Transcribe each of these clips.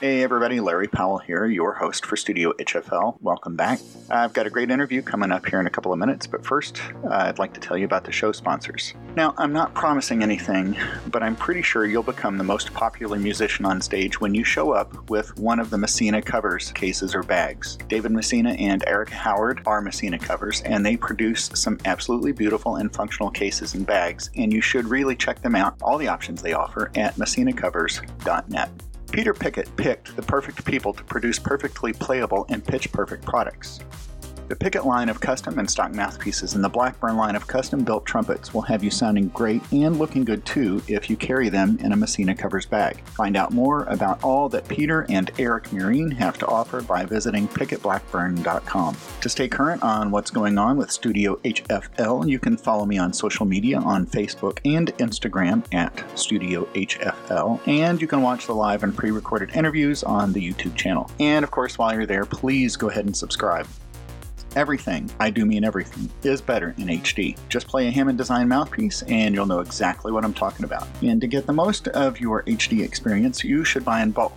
Hey everybody, Larry Powell here, your host for Studio HFL. Welcome back. I've got a great interview coming up here in a couple of minutes, but first, uh, I'd like to tell you about the show sponsors. Now, I'm not promising anything, but I'm pretty sure you'll become the most popular musician on stage when you show up with one of the Messina covers, cases, or bags. David Messina and Erica Howard are Messina covers, and they produce some absolutely beautiful and functional cases and bags, and you should really check them out, all the options they offer, at messinacovers.net. Peter Pickett picked the perfect people to produce perfectly playable and pitch perfect products. The Pickett line of custom and stock mouthpieces and the Blackburn line of custom built trumpets will have you sounding great and looking good too if you carry them in a Messina covers bag. Find out more about all that Peter and Eric Murine have to offer by visiting pickettblackburn.com. To stay current on what's going on with Studio HFL, you can follow me on social media on Facebook and Instagram at Studio HFL, and you can watch the live and pre recorded interviews on the YouTube channel. And of course, while you're there, please go ahead and subscribe. Everything, I do mean everything, is better in HD. Just play a Hammond Design mouthpiece and you'll know exactly what I'm talking about. And to get the most of your HD experience, you should buy in bulk.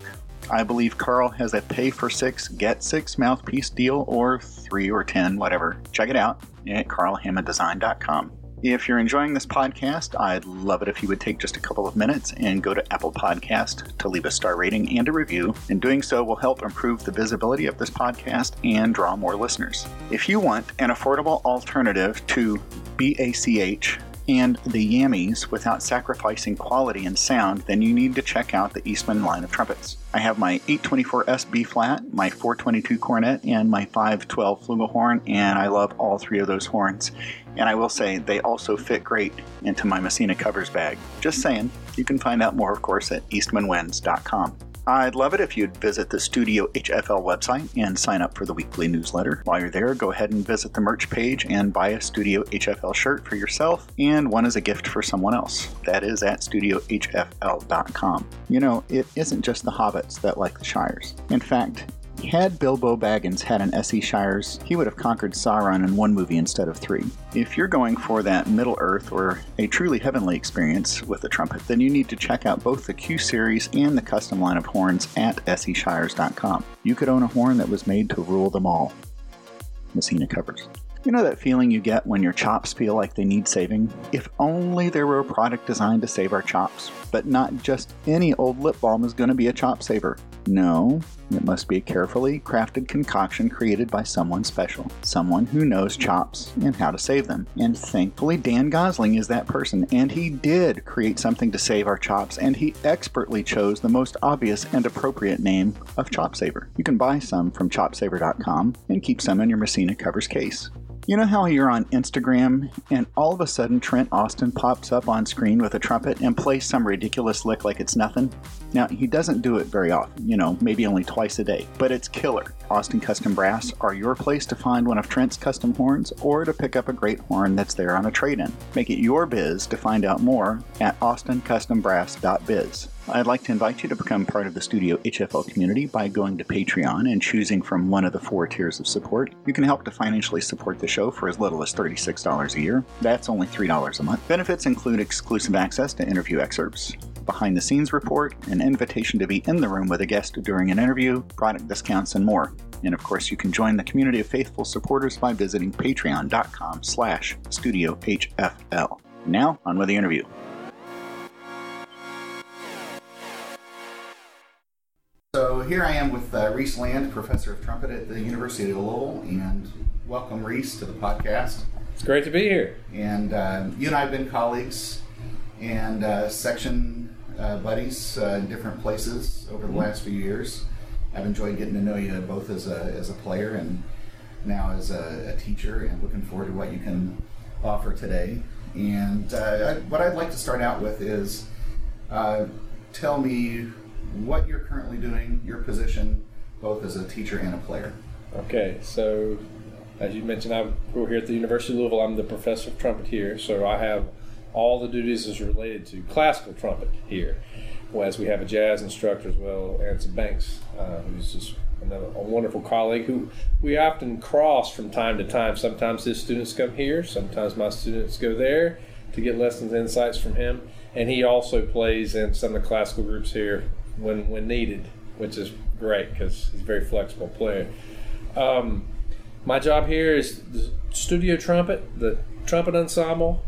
I believe Carl has a pay for six, get six mouthpiece deal, or three or ten, whatever. Check it out at carlhammonddesign.com. If you're enjoying this podcast, I'd love it if you would take just a couple of minutes and go to Apple Podcast to leave a star rating and a review. And doing so will help improve the visibility of this podcast and draw more listeners. If you want an affordable alternative to BACH and the Yammies without sacrificing quality and sound, then you need to check out the Eastman line of trumpets. I have my 824S B flat, my 422 cornet, and my 512 flugelhorn, and I love all three of those horns. And I will say they also fit great into my Messina covers bag. Just saying. You can find out more, of course, at eastmanwinds.com. I'd love it if you'd visit the Studio HFL website and sign up for the weekly newsletter. While you're there, go ahead and visit the merch page and buy a Studio HFL shirt for yourself and one as a gift for someone else. That is at studiohfl.com. You know, it isn't just the hobbits that like the Shires. In fact, had Bilbo Baggins had an S.E. Shires, he would have conquered Sauron in one movie instead of three. If you're going for that Middle Earth or a truly heavenly experience with the trumpet, then you need to check out both the Q Series and the custom line of horns at seshires.com. You could own a horn that was made to rule them all. Messina covers. You know that feeling you get when your chops feel like they need saving? If only there were a product designed to save our chops. But not just any old lip balm is going to be a chop saver. No, it must be a carefully crafted concoction created by someone special, someone who knows chops and how to save them. And thankfully, Dan Gosling is that person, and he did create something to save our chops, and he expertly chose the most obvious and appropriate name of Chop Saver. You can buy some from chopsaver.com and keep some in your Messina covers case. You know how you're on Instagram and all of a sudden Trent Austin pops up on screen with a trumpet and plays some ridiculous lick like it's nothing? Now, he doesn't do it very often, you know, maybe only twice a day, but it's killer. Austin Custom Brass are your place to find one of Trent's custom horns or to pick up a great horn that's there on a trade in. Make it your biz to find out more at austincustombrass.biz. I'd like to invite you to become part of the Studio HFL community by going to Patreon and choosing from one of the four tiers of support. You can help to financially support the show for as little as $36 a year. That's only $3 a month. Benefits include exclusive access to interview excerpts, behind the scenes report, an invitation to be in the room with a guest during an interview, product discounts, and more. And of course, you can join the community of faithful supporters by visiting patreon.com slash studiohfl. Now, on with the interview. So here I am with uh, Reese Land, professor of trumpet at the University of Louisville, and welcome Reese to the podcast. It's great to be here. And uh, you and I have been colleagues and uh, section uh, buddies uh, in different places over the last few years. I've enjoyed getting to know you both as a, as a player and now as a, a teacher, and looking forward to what you can offer today. And uh, I, what I'd like to start out with is uh, tell me what you're currently doing, your position, both as a teacher and a player. Okay, so as you mentioned, I'm we're here at the University of Louisville. I'm the professor of trumpet here, so I have all the duties as related to classical trumpet here. As we have a jazz instructor as well, Ansyn Banks, uh, who's just another, a wonderful colleague who we often cross from time to time. Sometimes his students come here, sometimes my students go there to get lessons and insights from him. And he also plays in some of the classical groups here when when needed. which is great because he's a very flexible player. Um, my job here is the studio trumpet, the trumpet ensemble.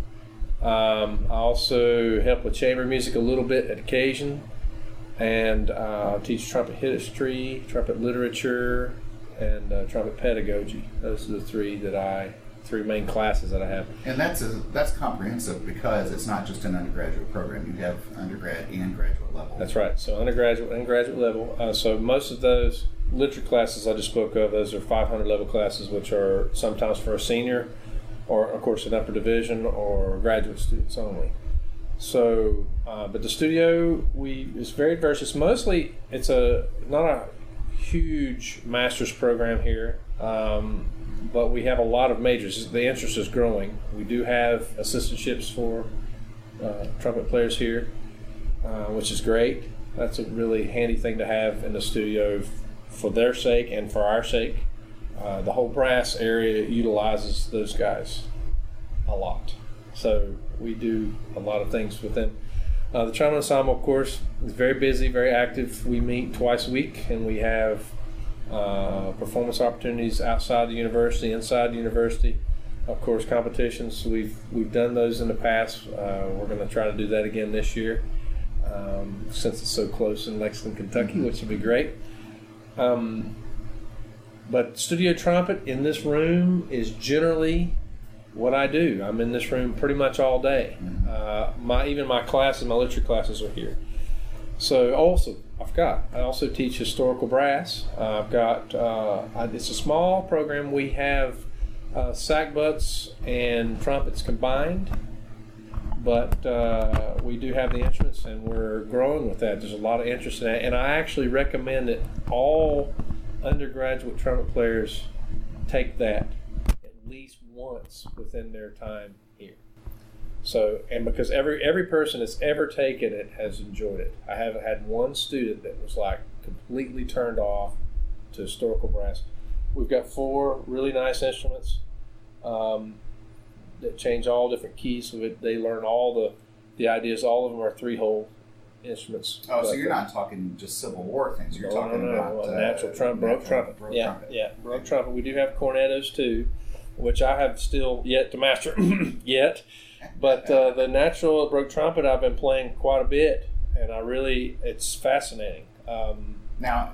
Um, I also help with chamber music a little bit at occasion, and uh, teach trumpet history, trumpet literature, and uh, trumpet pedagogy. Those are the three that I three main classes that I have. And that's a, that's comprehensive because it's not just an undergraduate program. You have undergrad and graduate level. That's right. So undergraduate and graduate level. Uh, so most of those literature classes I just spoke of, those are 500 level classes, which are sometimes for a senior, or of course an upper division, or graduate students only. So, uh, but the studio we is very diverse. It's mostly it's a not a huge master's program here. Um, but we have a lot of majors. The interest is growing. We do have assistantships for uh, trumpet players here, uh, which is great. That's a really handy thing to have in the studio for their sake and for our sake. Uh, the whole brass area utilizes those guys a lot. So we do a lot of things with them. Uh, the trumpet ensemble, of course, is very busy, very active. We meet twice a week, and we have uh, performance opportunities outside the university, inside the university. Of course, competitions. We've we've done those in the past. Uh, we're going to try to do that again this year, um, since it's so close in Lexington, Kentucky, which would be great. Um, but studio trumpet in this room is generally what I do. I'm in this room pretty much all day. Uh, my even my classes, my literature classes are here. So also, I've got. I also teach historical brass. Uh, I've got. Uh, it's a small program. We have uh, sackbuts and trumpets combined, but uh, we do have the instruments, and we're growing with that. There's a lot of interest in that, and I actually recommend that all undergraduate trumpet players take that at least once within their time. So, and because every every person that's ever taken it has enjoyed it. I haven't had one student that was like completely turned off to historical brass. We've got four really nice instruments um, that change all different keys. So it, they learn all the the ideas. All of them are three hole instruments. Oh, so you're uh, not talking just Civil War things. You're no, talking no, no, about uh, natural trumpet, baroque natural trumpet. baroque yeah, trumpet. yeah, baroque trumpet. We do have cornetos too, which I have still yet to master yet. But uh, the natural baroque trumpet I've been playing quite a bit, and I really it's fascinating. Um, Now,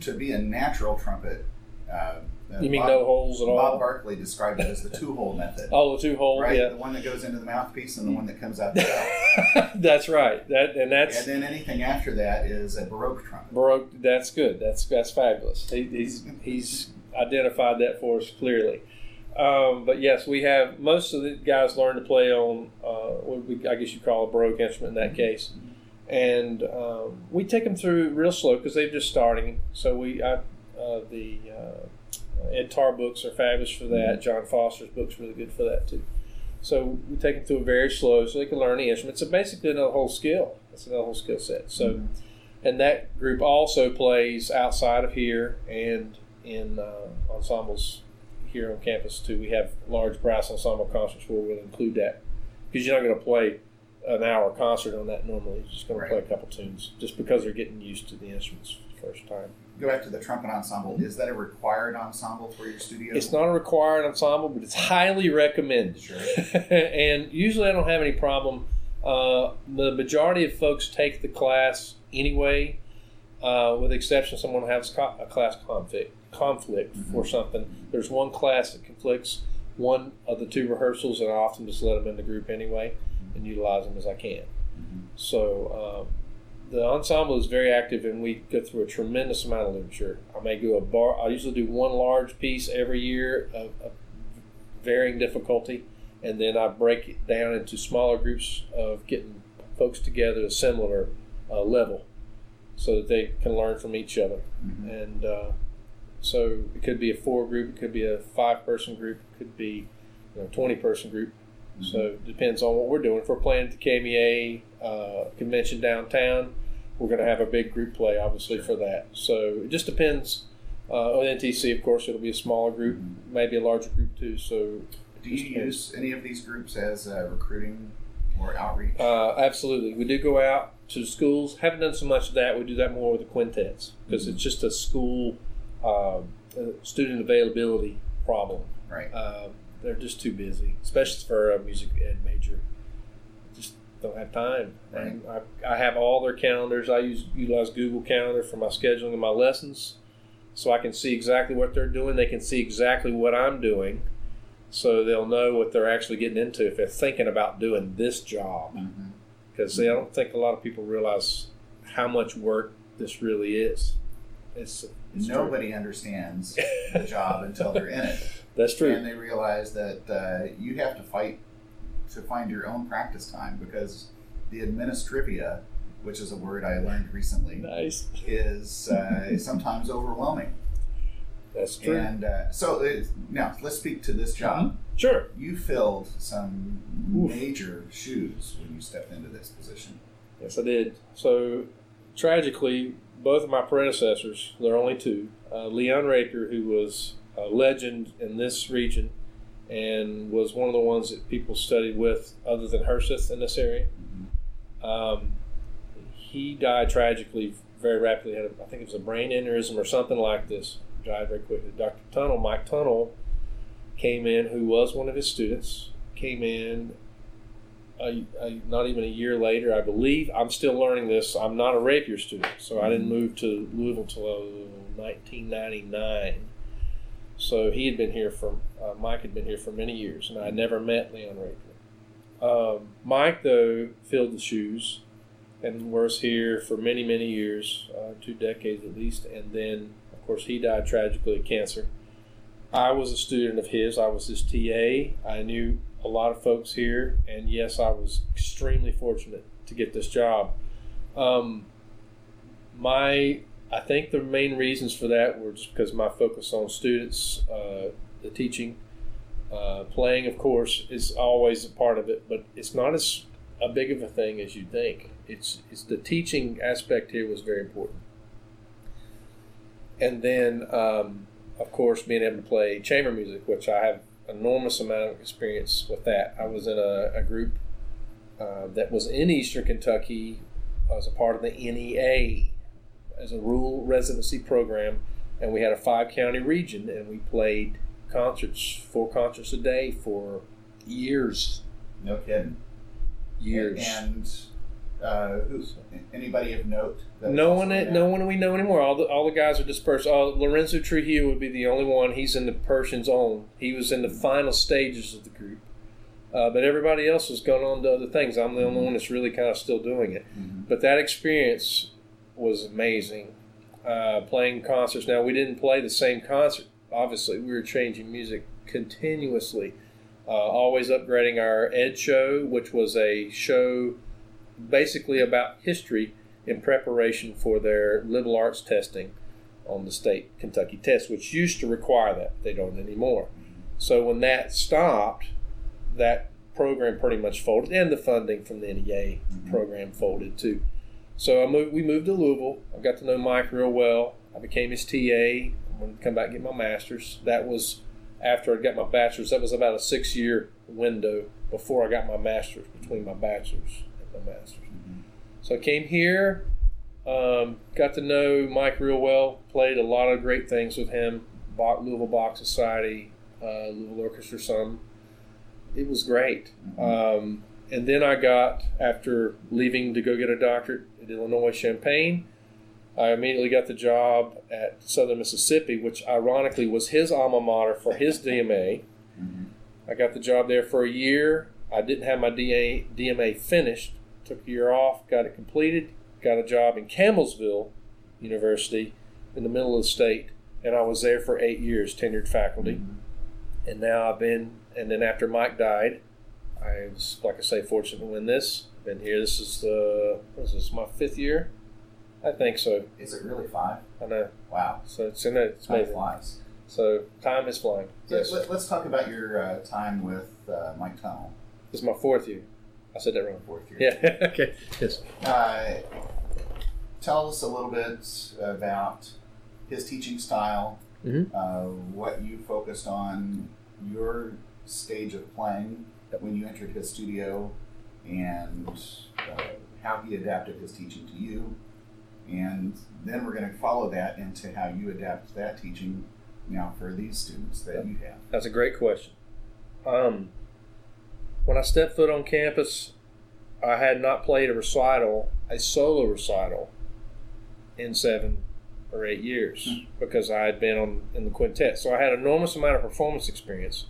to be a natural trumpet, uh, you mean Bob, no holes at Bob all? Bob Barkley described it as the two-hole method. Oh, the two hole, right, yeah. the one that goes into the mouthpiece and the one that comes out the that's right. That and that's and then anything after that is a baroque trumpet. Baroque. That's good. That's that's fabulous. He, he's he's identified that for us clearly. Um, but yes, we have most of the guys learn to play on uh, what we, I guess you call a Baroque instrument in that case, and um, we take them through real slow because they're just starting. So we I, uh, the uh, Ed Tarr books are fabulous for that. John Foster's books really good for that too. So we take them through it very slow so they can learn the instrument. So basically another whole skill. It's another whole skill set. So and that group also plays outside of here and in uh, ensembles here on campus too. We have large brass ensemble concerts where we'll include that because you're not going to play an hour concert on that normally. You're just going Right. to play a couple tunes just because they're getting used to the instruments for the first time. Go back to the trumpet ensemble. Is that a required ensemble for your studio? It's not a required ensemble, but it's highly recommended. Sure. and usually I don't have any problem. Uh, the majority of folks take the class anyway, uh, with the exception of someone who has a class conflict conflict for something. There's one class that conflicts one of the two rehearsals, and I often just let them in the group anyway and utilize them as I can. So um, the ensemble is very active, and we go through a tremendous amount of literature. I may go a bar. I usually do one large piece every year of, of varying difficulty, and then I break it down into smaller groups of getting folks together at a similar uh, level, so that they can learn from each other. Mhm. And uh, so it could be a four group, it could be a five person group, it could be you know, twenty person group. So it depends on what we're doing. If we're playing at the KMEA uh, convention downtown, we're going to have a big group play, obviously, for that. So it just depends. Uh, on NTC, of course, it'll be a smaller group, maybe a larger group too. So Do you depends. use any of these groups as uh, recruiting or outreach. Uh, absolutely. We do go out to schools. Haven't done so much of that. We do that more with the quintets because it's just a school uh, student availability problem. right. Uh, they're just too busy, especially for a music ed major. Just don't have time. And I, I have all their calendars. I use utilize Google Calendar for my scheduling of my lessons, so I can see exactly what they're doing. They can see exactly what I'm doing, so they'll know what they're actually getting into if they're thinking about doing this job. Mhm. Because I don't think a lot of people realize how much work this really is. It's, it's true. Nobody understands the job until they're in it. That's true. And they realize that uh, you have to fight to find your own practice time because the administrivia, which is a word I learned recently, Nice. is uh, sometimes overwhelming. That's true. And uh, so uh, now let's speak to this job. Sure. You filled some Oof. major shoes when you stepped into this position. Yes, I did. So, tragically, both of my predecessors, there are only two, uh, Leon Rapier, who was a legend in this region and was one of the ones that people studied with other than Herseth in this area. Um, he died tragically very rapidly. Had a, I think it was a brain aneurysm or something like this. Died very quickly. Dr. Tunnell, Mike Tunnell, came in, who was one of his students, came in a, a, not even a year later, I believe. I'm still learning this. I'm not a Rapier student, so I didn't move to Louisville until uh, 1999. So he had been here for, uh, Mike had been here for many years, and I never met Leon Rapier. Um, Mike, though, filled the shoes and was here for many, many years, uh, two decades at least, and then, of course, he died tragically of cancer. I was a student of his. I was his TA. I knew a lot of folks here, and yes, I was extremely fortunate to get this job. Um, my, I think the main reasons for that were just because my focus on students, uh, the teaching, uh, playing, of course, is always a part of it, but it's not as a big of a thing as you think. It's, it's the teaching aspect here was very important, and then. Um, of course, being able to play chamber music, which I have enormous amount of experience with that. I was in a, a group uh, that was in Eastern Kentucky as a part of the NEA as a rural residency program, and we had a five county region, and we played concerts, four concerts a day for years, No kidding. years. And uh, who, anybody of note? that No one, in no one we know anymore. All the all the guys are dispersed. Uh, Lorenzo Trujillo would be the only one. He's in the President's Own. He was in the final stages of the group, uh, but everybody else has gone on to other things. I'm the only one that's really kind of still doing it. Mhm. But that experience was amazing. Uh, playing concerts. Now we didn't play the same concert. Obviously, we were changing music continuously. Uh, always upgrading our Ed show, which was a show basically about history in preparation for their liberal arts testing on the state Kentucky test, which used to require that. They don't anymore. So when that stopped, that program pretty much folded, and the funding from the NEA Mhm. program folded too. So I moved. We moved to Louisville. I got to know Mike real well. I became his TA. I'm going to come back and get my master's. That was after I got my bachelor's. That was about a six year window before I got my master's, between my bachelor's master's. Mhm. So I came here, um, got to know Mike real well, played a lot of great things with him. Bach, Louisville Bach Society, uh, Louisville Orchestra, some. It was great. Um, and then I got, after leaving to go get a doctorate at Illinois Champaign, I immediately got the job at Southern Mississippi, which ironically was his alma mater for his DMA. Mhm. I got the job there for a year. I didn't have my DA, DMA finished. Took a year off, got it completed, got a job in Campbellsville University in the middle of the state, and I was there for eight years, tenured faculty. And now I've been, and then after Mike died, I was, like I say, fortunate to win this. Been here. This is the, what is this, my fifth year? I think so. Is it really five? I know. Wow. So it's in it. It's Time amazing. flies. So time is flying. So Yes. let, us talk about your uh, time with uh, Mike Tunnell, This is my fourth year. I said that wrong. fourth year. Yeah. okay. Yes. Uh, tell us a little bit about his teaching style, Mhm. uh, what you focused on, your stage of playing when you entered his studio, and uh, how he adapted his teaching to you. And then we're going to follow that into how you adapt that teaching now for these students that you have. That's a great question. Um, when I stepped foot on campus, I had not played a recital, a solo recital, in seven or eight years Hmm. because I had been on in the quintet. So I had an enormous amount of performance experience,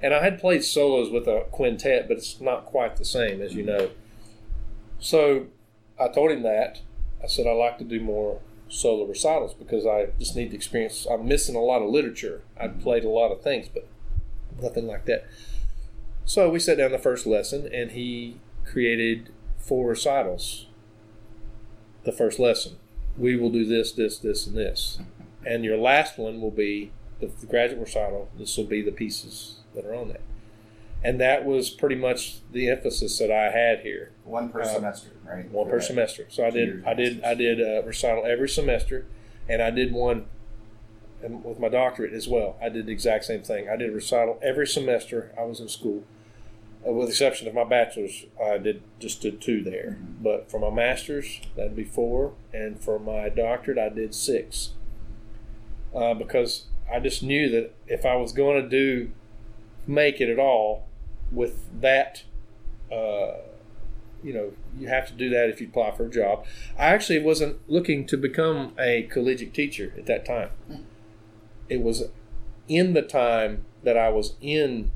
and I had played solos with a quintet, but it's not quite the same, as you know. So I told him that. I said I like to do more solo recitals because I just need the experience. I'm missing a lot of literature. I'd played a lot of things, but nothing like that. So we sat down the first lesson, and he created four recitals. The first lesson, we will do this, this, this, and this, and your last one will be the, the graduate recital. This will be the pieces that are on that, and that was pretty much the emphasis that I had here One per Uh, semester, right? one per semester. So I did, I did, I did a recital every semester, and I did one and with my doctorate as well. I did the exact same thing. I did a recital every semester I was in school, with the exception of my bachelor's. I did just did two there, Mhm. but for my master's that'd be four, and for my doctorate I did six. Uh, because I just knew that if I was going to do make it at all with that. Uh, you know, you have to do that if you apply for a job. I actually wasn't looking to become a collegiate teacher at that time. It was in the time that I was in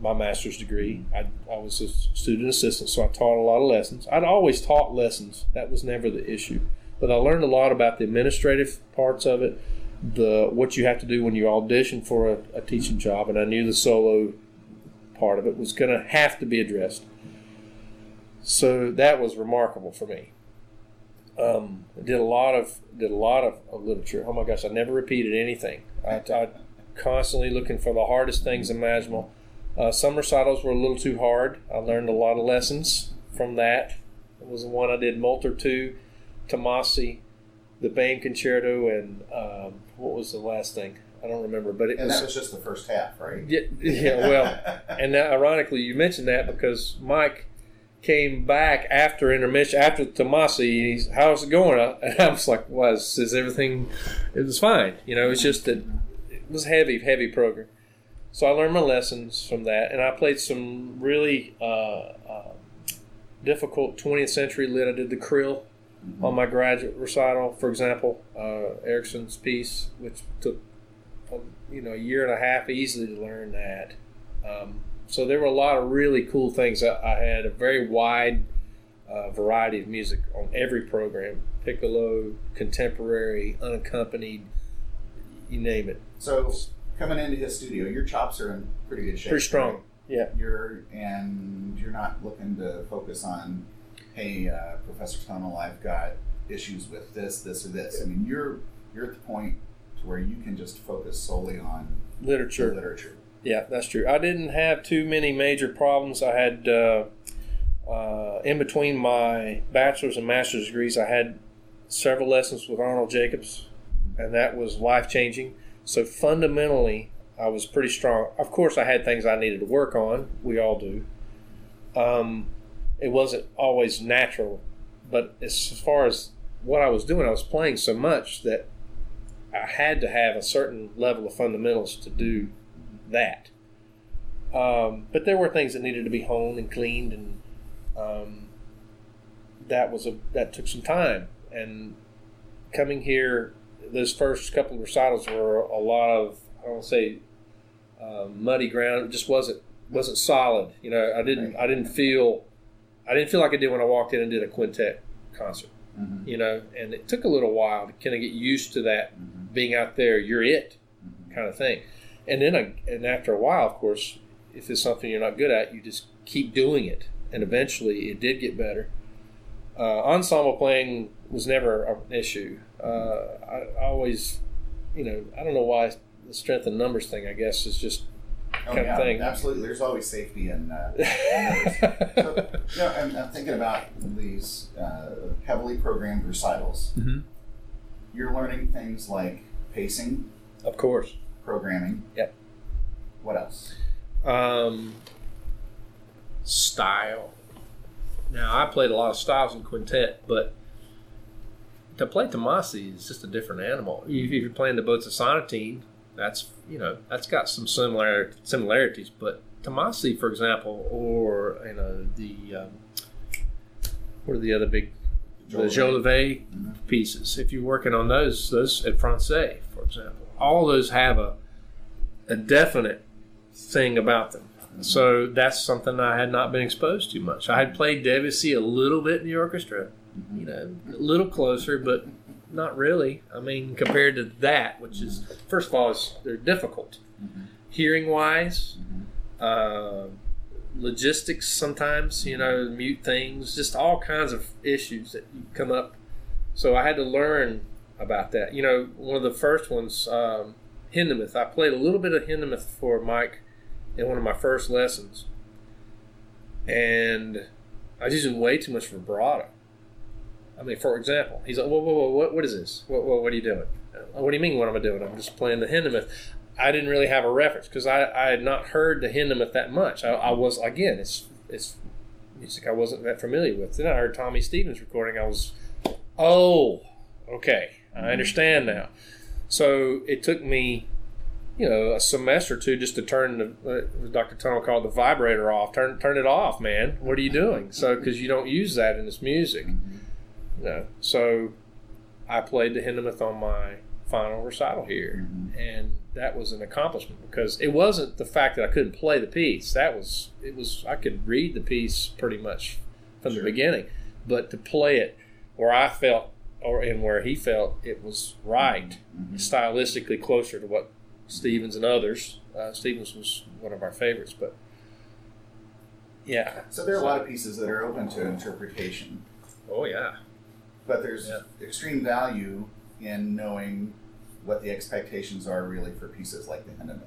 my master's degree. I, I was a student assistant, so I taught a lot of lessons. I'd always taught lessons, that was never the issue. But I learned a lot about the administrative parts of it, the what you have to do when you audition for a, a teaching job, and I knew the solo part of it was going to have to be addressed. So that was remarkable for me. Um, did a lot of did a lot of, of literature. Oh my gosh, I never repeated anything. I, I constantly looking for the hardest things imaginable. Uh, some recitals were a little too hard. I learned a lot of lessons from that. It was the one I did Molter two, Tomasi, the Böhme Concerto, and um, what was the last thing? I don't remember, but it And was that was just the first half, right? yeah, yeah well, and now, ironically, you mentioned that because Mike came back after intermission, after Tomasi. He's, how's it going? And I was like, was is everything? It was fine. You know, it's just that it was a heavy, heavy program. So I learned my lessons from that, and I played some really uh, uh, difficult 20th century lit. I did the Kryl Mhm. on my graduate recital, for example, uh, Erickson's piece, which took um, you know a year and a half easily to learn that. Um, so there were a lot of really cool things. I, I had a very wide uh, variety of music on every program: piccolo, contemporary, unaccompanied, you name it. So coming into his studio, your chops are in pretty good shape. Pretty strong. right? Yeah. You're and you're not looking to focus on, hey, uh, Professor Tunnell, I've got issues with this, this, or this. I mean, you're you're at the point to where you can just focus solely on Literature. literature. Yeah, that's true. I didn't have too many major problems. I had, uh, uh, in between my bachelor's and master's degrees, I had several lessons with Arnold Jacobs, and that was life changing. So fundamentally, I was pretty strong. Of course, I had things I needed to work on. We all do. Um, it wasn't always natural, but as far as what I was doing, I was playing so much that I had to have a certain level of fundamentals to do that. Um, but there were things that needed to be honed and cleaned, and um, that was a that took some time. And coming here, those first couple of recitals were a lot of I don't say uh, muddy ground. It just wasn't wasn't solid. You know, I didn't I didn't feel I didn't feel like I did when I walked in and did a quintet concert. Mm-hmm. You know, and it took a little while to kind of get used to that Mm-hmm. being out there. You're it Mm-hmm. kind of thing. And then, I, and after a while, of course, if it's something you're not good at, you just keep doing it, and eventually, it did get better. Uh, ensemble playing was never an issue. Uh, I, I always, you know, I don't know why the strength and numbers thing. I guess is just Oh, kind of thing. absolutely. There's always safety in. Uh, so, you know, I'm, I'm thinking about these uh, heavily programmed recitals. Mhm. You're learning things like pacing, of course. programming. Yep. What else? Um, style. Now I played a lot of styles in quintet, but to play Tomasi is just a different animal. If you're playing the Bozza Sonatine, that's you know that's got some similar similarities, but Tomasi, for example, or you know the um, what are the other big the Jolivet pieces? If you're working on those, those at Francais, for example, all those have a a definite thing about them. So that's something I had not been exposed to much. I had played Debussy a little bit in the orchestra, you know, a little closer, but not really. I mean, compared to that, which is first of all, is they're difficult, hearing wise, uh, logistics. Sometimes you know, mute things, just all kinds of issues that come up. So I had to learn about that. You know, one of the first ones, um, Hindemith. I played a little bit of Hindemith for Mike in one of my first lessons, and I was using way too much vibrato. I mean, for example, he's like, "Whoa, whoa, whoa! What, what is this? What, what, what are you doing? Uh, What do you mean? What am I doing? I'm just playing the Hindemith." I didn't really have a reference because I, I had not heard the Hindemith that much. I, I was again, it's it's music I wasn't that familiar with. Then I heard Tommy Stevens recording. I was, oh, okay, I understand now. So it took me, you know, a semester or two just to turn the uh, Dr. Tunnell called the vibrator off. Turn turn it off, man. What are you doing? So because you don't use that in this music, you know. So I played the Hindemith on my final recital here, mm-hmm. and that was an accomplishment because it wasn't the fact that I couldn't play the piece. That was it was I could read the piece pretty much from the beginning, but to play it where I felt or and where he felt it was right, mm-hmm. Mm-hmm. stylistically closer to what Stevens and others. Uh, Stevens was one of our favorites, but yeah. So there are a lot of pieces that are open to interpretation, Oh yeah. But there's Yeah. extreme value in knowing what the expectations are really for pieces like the Hindemith,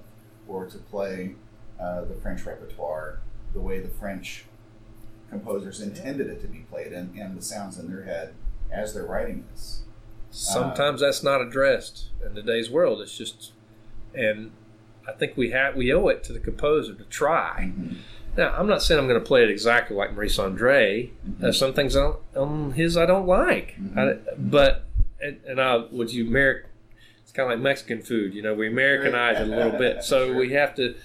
or to play uh, the French repertoire the way the French composers intended it to be played and, and the sounds in their head as they're writing this. Sometimes that's not addressed in today's world. It's just, and I think we have we owe it to the composer to try. Now, I'm not saying I'm going to play it exactly like Maurice Andre. There's some things on, on his I don't like, mm-hmm. I, but and, and I would you American. It's kind of like Mexican food, you know. We Americanize it a little bit, so Sure. we have to.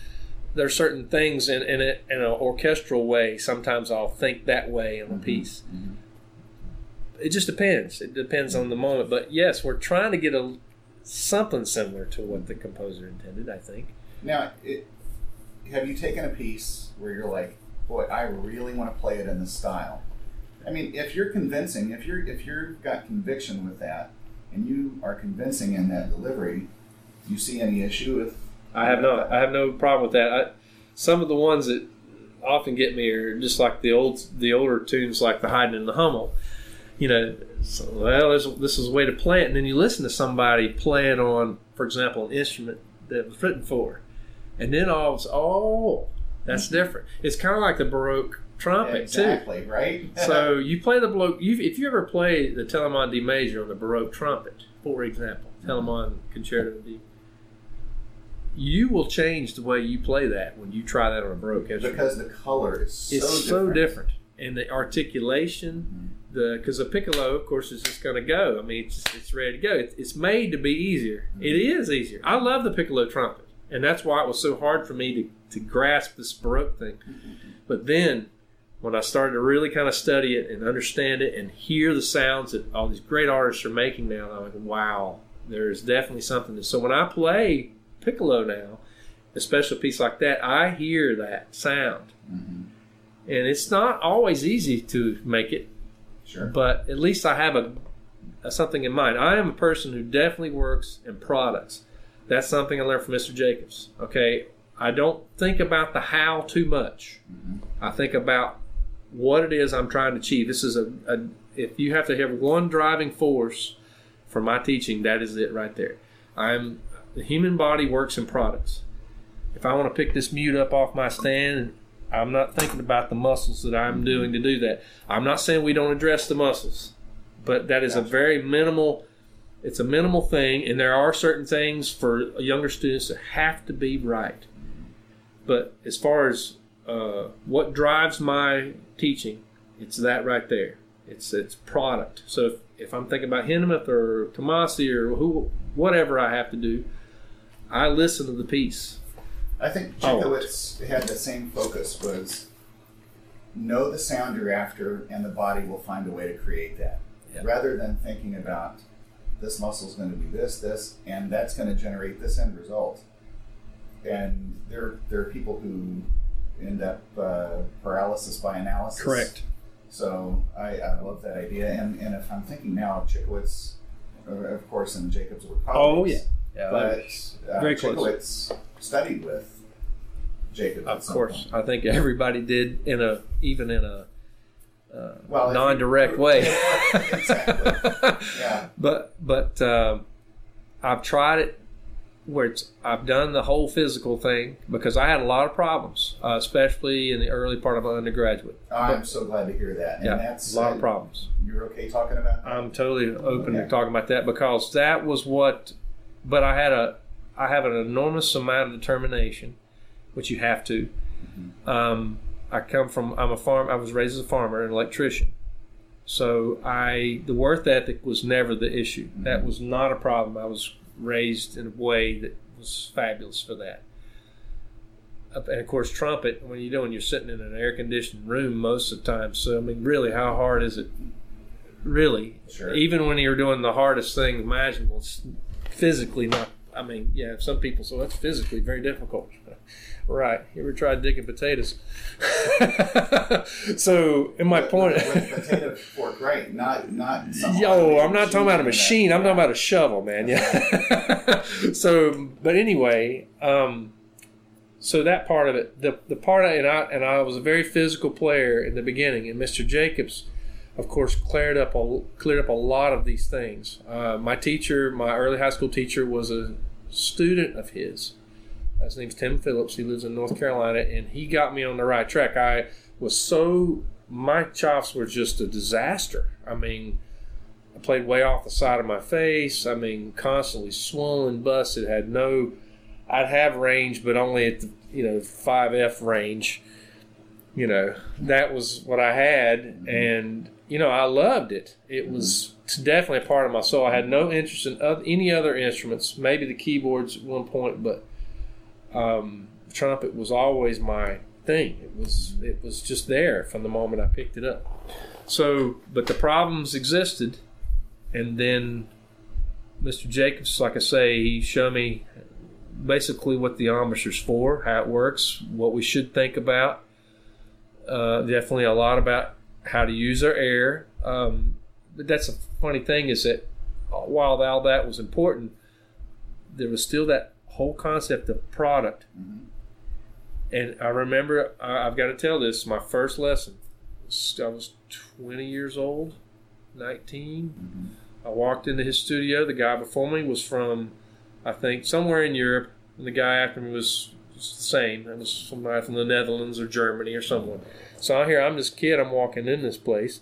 There's certain things in in, it, in an orchestral way. Sometimes I'll think that way in a mm-hmm. piece. It just depends. It depends on the moment. But yes, we're trying to get a something similar to what the composer intended. I think. Now, it, have you taken a piece where you're like, boy, I really want to play it in this style? I mean, if you're convincing, if you're if you've got conviction with that, and you are convincing in that delivery, do you see any issue with? I have no, I have no problem with that. I, some of the ones that often get me are just like the old, the older tunes, like the Haydn in the Hummel. You know, so, well, this is a way to play it, and then you listen to somebody play it on, for example, an instrument that was written for, and then all, of a sudden, oh, that's mm-hmm. different. It's kind of like the Baroque trumpet too. exactly right. So you play the bloke. You, if you ever play the Telemann D major on the Baroque trumpet, for example, mm-hmm. Telemann Concerto D, you will change the way you play that when you try that on a Baroque instrument. because the color is so it's different. so different, and the articulation, mm-hmm. the because the piccolo, of course, is just going to go. I mean, it's just, it's ready to go. It's, it's made to be easier. It is easier. I love the piccolo trumpet, and that's why it was so hard for me to to grasp this Baroque thing. But then when I started to really kind of study it and understand it and hear the sounds that all these great artists are making now, I'm like, wow, there's definitely something. To, so when I play piccolo now, especially a piece like that, I hear that sound. Mm-hmm. And it's not always easy to make it, Sure. but at least I have a, a something in mind. I am a person who definitely works in products. That's something I learned from Mr. Jacobs. Okay, I don't think about the how too much. Mm-hmm. I think about what it is I'm trying to achieve. This is a, a if you have to have one driving force for my teaching, that is it right there. I'm the human body works in products. If I want to pick this mute up off my stand, I'm not thinking about the muscles that I'm mm-hmm. doing to do that. I'm not saying we don't address the muscles, but that is a very minimal. It's a minimal thing, and there are certain things for younger students that have to be right. But as far as uh, what drives my teaching It's that right there. It's it's product. So if, if I'm thinking about Hindemith or Tomasi or who whatever I have to do, I listen to the piece. I think Oh. Had the same focus was know the sound you're after and the body will find a way to create that. Yeah. Rather than thinking about this muscle is going to be this, this, and that's going to generate this end result. And there, there are people who end up uh, paralysis by analysis. Correct. So I, I love that idea. And, and if I'm thinking now, Chicowicz, uh, of course, and Jacobs were colleagues. Oh, yeah, yeah But uh, Very close. Chicowicz studied with Jacobs. of course. point. I think everybody did in a even in a uh, Well, non-direct way. exactly. Yeah. But but um, I've tried it where it's I've done the whole physical thing because I had a lot of problems, uh, especially in the early part of my undergraduate. I'm so glad to hear that. And yeah, that's a lot uh, of problems. You're okay talking about that? I'm totally open to talking about that because that was what. But I had a, I have an enormous amount of determination, which you have to. Um, I come from. I'm a farm. I was raised as a farmer and electrician, so I the worth ethic was never the issue. Mm-hmm. That was not a problem. I was raised in a way that was fabulous for that. And of course, trumpet. When you're doing, you're sitting in an air conditioned room most of the time. So I mean, really, how hard is it? Really, Sure. even when you're doing the hardest thing imaginable, it's physically not. I mean, yeah, some people So that's physically very difficult. Right. You ever tried digging potatoes? so, in my With- point, with, with potato fork, right? Not not. Yo, I'm not talking about a machine. I'm talking about a shovel, man. Yeah. so, but anyway, um, so that part of it, the the part, and I and I was a very physical player in the beginning, and Mr. Jacobs, of course, cleared up a cleared up a lot of these things. Uh, my teacher, my early high school teacher, was a student of his. His name's Tim Phillips. He lives in North Carolina, and he got me on the right track. I was so my chops were just a disaster. I mean, I played way off the side of my face. I mean, constantly swollen, busted. Had no. I'd have range, but only at the you know five F range. You know that was what I had, mm-hmm. and you know I loved it. It mm-hmm. was definitely a part of my soul. I had no interest in oth- any other instruments. Maybe the keyboards at one point, but um, trumpet was always my thing. It was it was just there from the moment I picked it up. So, but the problems existed, and then Mr. Jacobs, like I say, he showed me basically what the embouchure's for, how it works, what we should think about. Uh, definitely a lot about how to use our air. Um, but that's a funny thing is that while all that was important, there was still that whole concept of product. Mhm. And I remember, I- I've got to tell this, my first lesson. I was 20 years old, 19. Mhm. I walked into his studio. The guy before me was from, I think, somewhere in Europe, and the guy after me was was the same. It was somebody from the Netherlands or Germany or someone. So I hear I'm this kid. I'm walking in this place.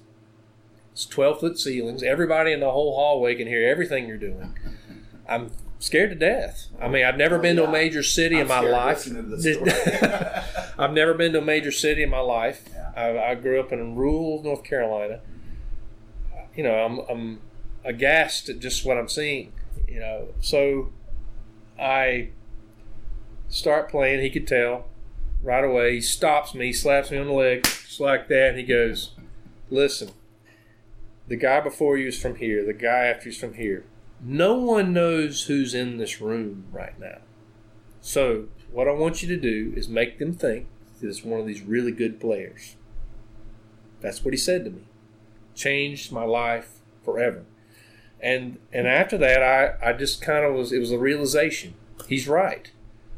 It's 12 foot ceilings. Everybody in the whole hallway can hear everything you're doing. I'm scared to death. I mean, I've never Oh, been to a major city in I'm my life. to the story. I've never been to a major city in my life. Yeah. I, I grew up in rural North Carolina. You know, I'm, I'm aghast at just what I'm seeing. You know, so I start playing. He could tell right away. He stops me, slaps me on the leg, just like that, and he goes, "Listen, the guy before you is from here. The guy after you is from here. No one knows who's in this room right now. So what I want you to do is make them think that it's one of these really good players. That's what he said to me. Changed my life forever. And and after that I, I just kind of was it was a realization. He's right.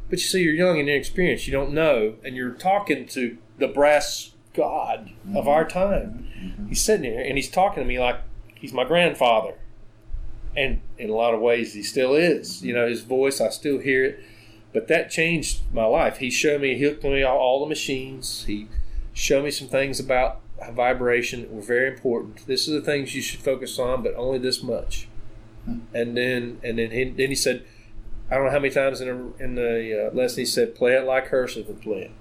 But you see you're young and inexperienced, you don't know, and you're talking to the brass god of mm-hmm. our time. Mm-hmm. He's sitting here and he's talking to me like he's my grandfather. And in a lot of ways he still is. You know, his voice I still hear it but that changed my life. He showed me, he hooked me all, all the machines. He showed me some things about vibration that were very important. This is the things you should focus on, but only this much. And then, and then he, then he said, I don't know how many times in, a, in the uh, lesson he said, play it like Herseth would play it.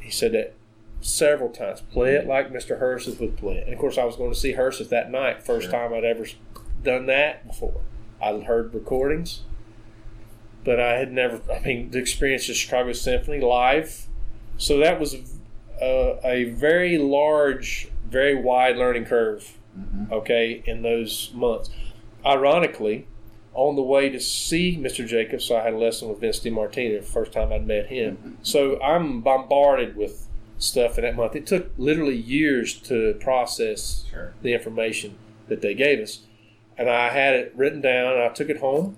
He said that several times. Play it like Mr. Herseth would play it. And of course, I was going to see Herseth that night. First Sure. time I'd ever done that before. I heard recordings, but I had never. I mean, the experience of Chicago Symphony live. So that was a, a very large, very wide learning curve. Mhm. Okay, in those months. Ironically, on the way to see Mr. Jacobs, I had a lesson with Vince DiMartino, the first time I'd met him. So I'm bombarded with stuff in that month. It took literally years to process Sure. the information that they gave us. And I had it written down, I took it home,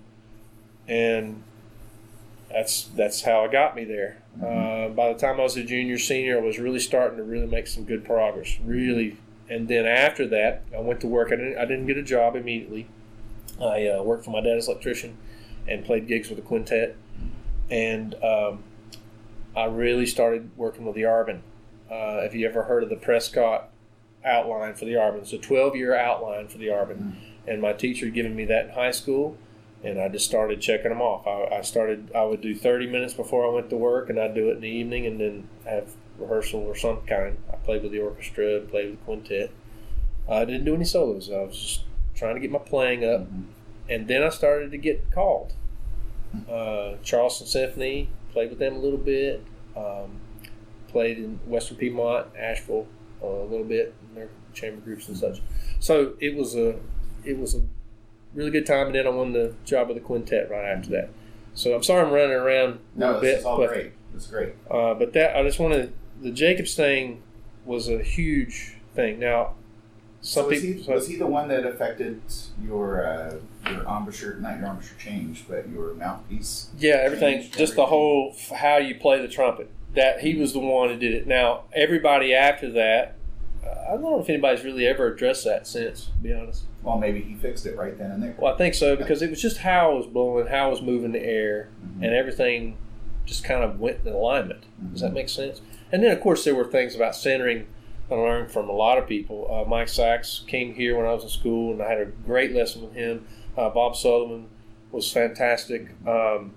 and that's that's how it got me there. Uh, by the time I was a junior, senior, I was really starting to really make some good progress. Really, and then after that, I went to work. I didn't I didn't get a job immediately. I uh, worked for my dad as electrician, and played gigs with a quintet, and um, I really started working with the Arban. Uh, have you ever heard of the Prescott outline for the Arban? It's a 12 year outline for the Arban. And my teacher had given me that in high school, and I just started checking them off. I, I started, I would do 30 minutes before I went to work, and I'd do it in the evening, and then have rehearsal or some kind. I played with the orchestra, played with the quintet. I didn't do any solos. I was just trying to get my playing up, Mhm. and then I started to get called. Uh, Charleston Symphony played with them a little bit. Um, played in Western Piedmont, Asheville uh, a little bit in their chamber groups and such. So it was a it was a really good time, and then I won the job with the quintet right after that. So I'm sorry I'm running around a No, this bit, is all but great. It's great. uh, but that I just wanted the Jacobs thing was a huge thing. Now, some So was people he, was he the one that affected your uh, your embouchure, not your embouchure change, but your mouthpiece? Yeah, everything. Just the whole how you play the trumpet. That he was the one who did it. Now everybody after that, uh, I don't know if anybody's really ever addressed that since. To be honest. Well, maybe he fixed it right then and there. Well, I think so because it was just how it was blowing, how it was moving the air, Mhm. and everything just kind of went in alignment. Does that Mhm. make sense? And then of course there were things about centering. I learned from a lot of people. Uh, Mike Sachs came here when I was in school, and I had a great lesson with him. Uh, Bob Sullivan was fantastic. Um,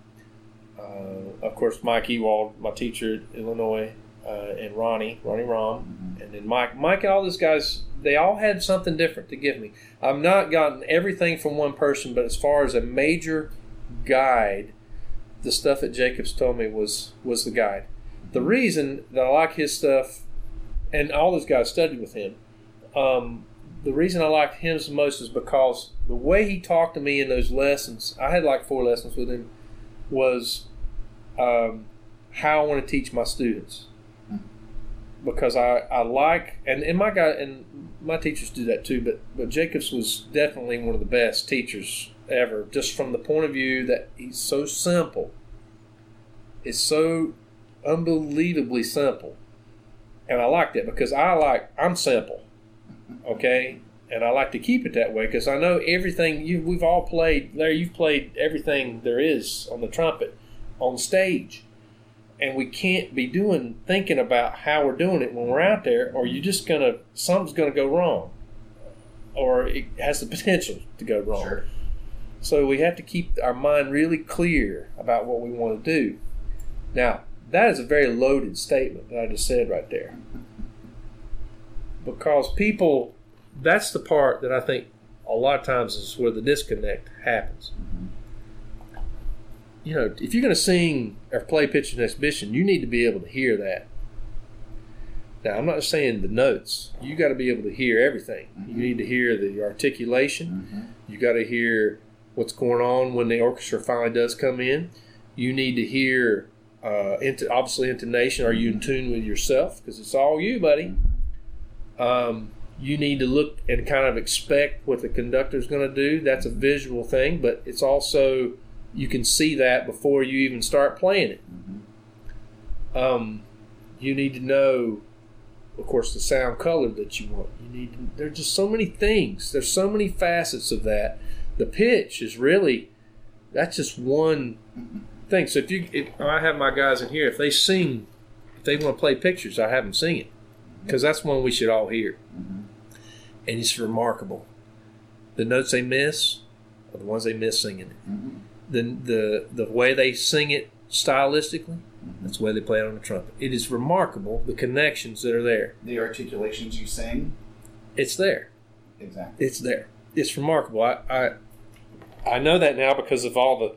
uh, of course, Mike Ewald, my teacher at Illinois, uh, and Ronnie, Ronnie Romm, Mhm. and then Mike. Mike and all those guys, they all had something different to give me. I've not gotten everything from one person, but as far as a major guide, the stuff that Jacobs told me was was the guide. The reason that I like his stuff, and all those guys studied with him, um, the reason I liked him the most is because the way he talked to me in those lessons, I had like four lessons with him, was um, how I want to teach my students. Because I, I like and, and my guy and my teachers do that too, but but Jacobs was definitely one of the best teachers ever, just from the point of view that he's so simple. It's so unbelievably simple. And I like that because I like I'm simple. Okay? And I like to keep it that way because I know everything you we've all played there you've played everything there is on the trumpet on stage. And we can't be doing thinking about how we're doing it when we're out there or you're just gonna something's gonna go wrong. Or it has the potential to go wrong. Sure. So we have to keep our mind really clear about what we want to do. Now, that is a very loaded statement that I just said right there. Because people, that's the part that I think a lot of times is where the disconnect happens. Mm-hmm. You know, if you're going to sing or play pitch and exhibition, you need to be able to hear that. Now, I'm not saying the notes. You got to be able to hear everything. You need to hear the articulation. Mhm. You got to hear what's going on when the orchestra finally does come in. You need to hear, uh, into, obviously, intonation. Are you in tune with yourself? Because it's all you, buddy. Um, you need to look and kind of expect what the conductor's going to do. That's a visual thing, but it's also you can see that before you even start playing it. Um, you need to know, of course, the sound color that you want. You need. To, there's just so many things. There's so many facets of that. The pitch is really that's just one thing. So if you, if I have my guys in here, if they sing, if they want to play pictures, I have them sing it because that's one we should all hear, Mhm. and it's remarkable. The notes they miss are the ones they miss singing it Mhm. The the the way they sing it stylistically. That's the way they play it on the trumpet. It is remarkable the connections that are there. The articulations you sing, It's there. exactly. It's there. It's remarkable. I I, I know that now because of all the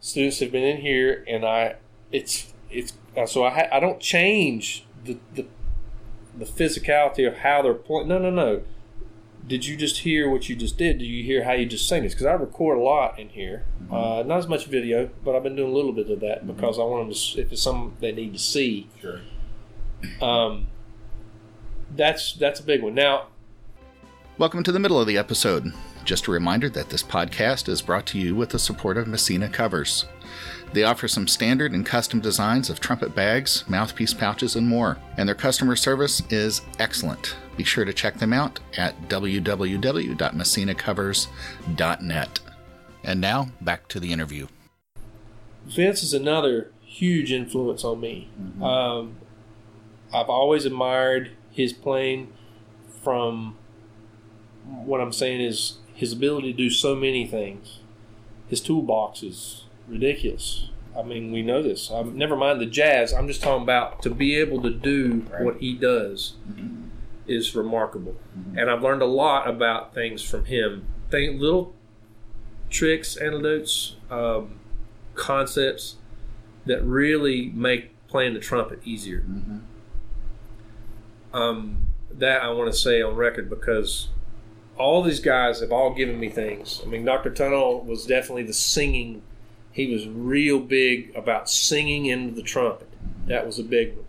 students have been in here, and I it's it's uh, so I ha- I don't change the the the physicality of how they're playing. No, no, no. Did you just hear what you just did? Do you hear how you just sang this? Because I record a lot in here, uh, not as much video, but I've been doing a little bit of that because I want them to. s- If it's something they need to see, Sure. um, that's that's a big one. Now, Welcome to the middle of the episode. Just a reminder that this podcast is brought to you with the support of Messina Covers. They offer some standard and custom designs of trumpet bags, mouthpiece pouches, and more, and their customer service is excellent. Be sure to check them out at www.messinacovers.net. And now, back to the interview. Vince is another huge influence on me. Um, I've always admired his playing from what I'm saying is his ability to do so many things. His toolbox is ridiculous. I mean, we know this. Um, never mind the jazz. I'm just talking about to be able to do Right. what he does Mhm. is remarkable. Mhm. And I've learned a lot about things from him. Think little tricks, anecdotes, um, concepts that really make playing the trumpet easier. Mhm. Um, that I want to say on record because all these guys have all given me things. I mean, Dr. Tunnell was definitely the singing. He was real big about singing into the trumpet. That was a big one.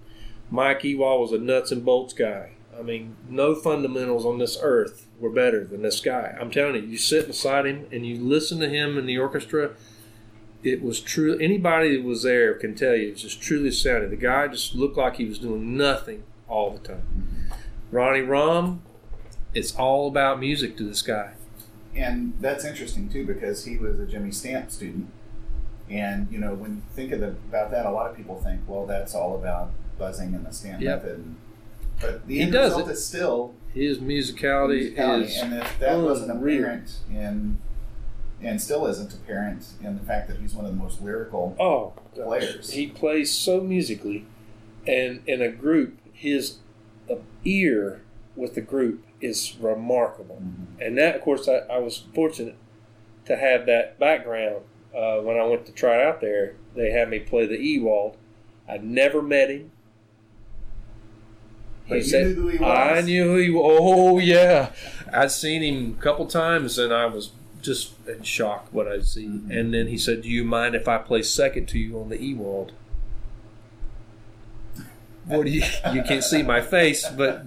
Mike Ewald was a nuts and bolts guy. I mean, no fundamentals on this earth were better than this guy. I'm telling you, you sit beside him and you listen to him in the orchestra. It was true. Anybody that was there can tell you it was just truly sounding. The guy just looked like he was doing nothing all the time. Ronnie Romm, it's all about music to this guy. And that's interesting too because he was a Jimmy Stamp student. And you know, when you think of the, about that, a lot of people think, well, that's all about buzzing and the stamp Yep. method. But the He end does result it. is still His musicality, musicality, is and if that wasn't apparent in, and still isn't apparent in the fact that he's one of the most lyrical. oh. Players. He plays so musically, and in a group, his uh, ear with the group is remarkable. Mhm. And that, of course, I, I was fortunate to have that background. Uh, when I went to try out there, they had me play the Ewald. I'd never met him. But you knew he. I knew who he was. Oh, yeah. I'd seen him a couple times, and I was just in shock what I'd see. Mhm. And then he said, "Do you mind if I play second to you on the Ewald?" What do you? You can't see my face, but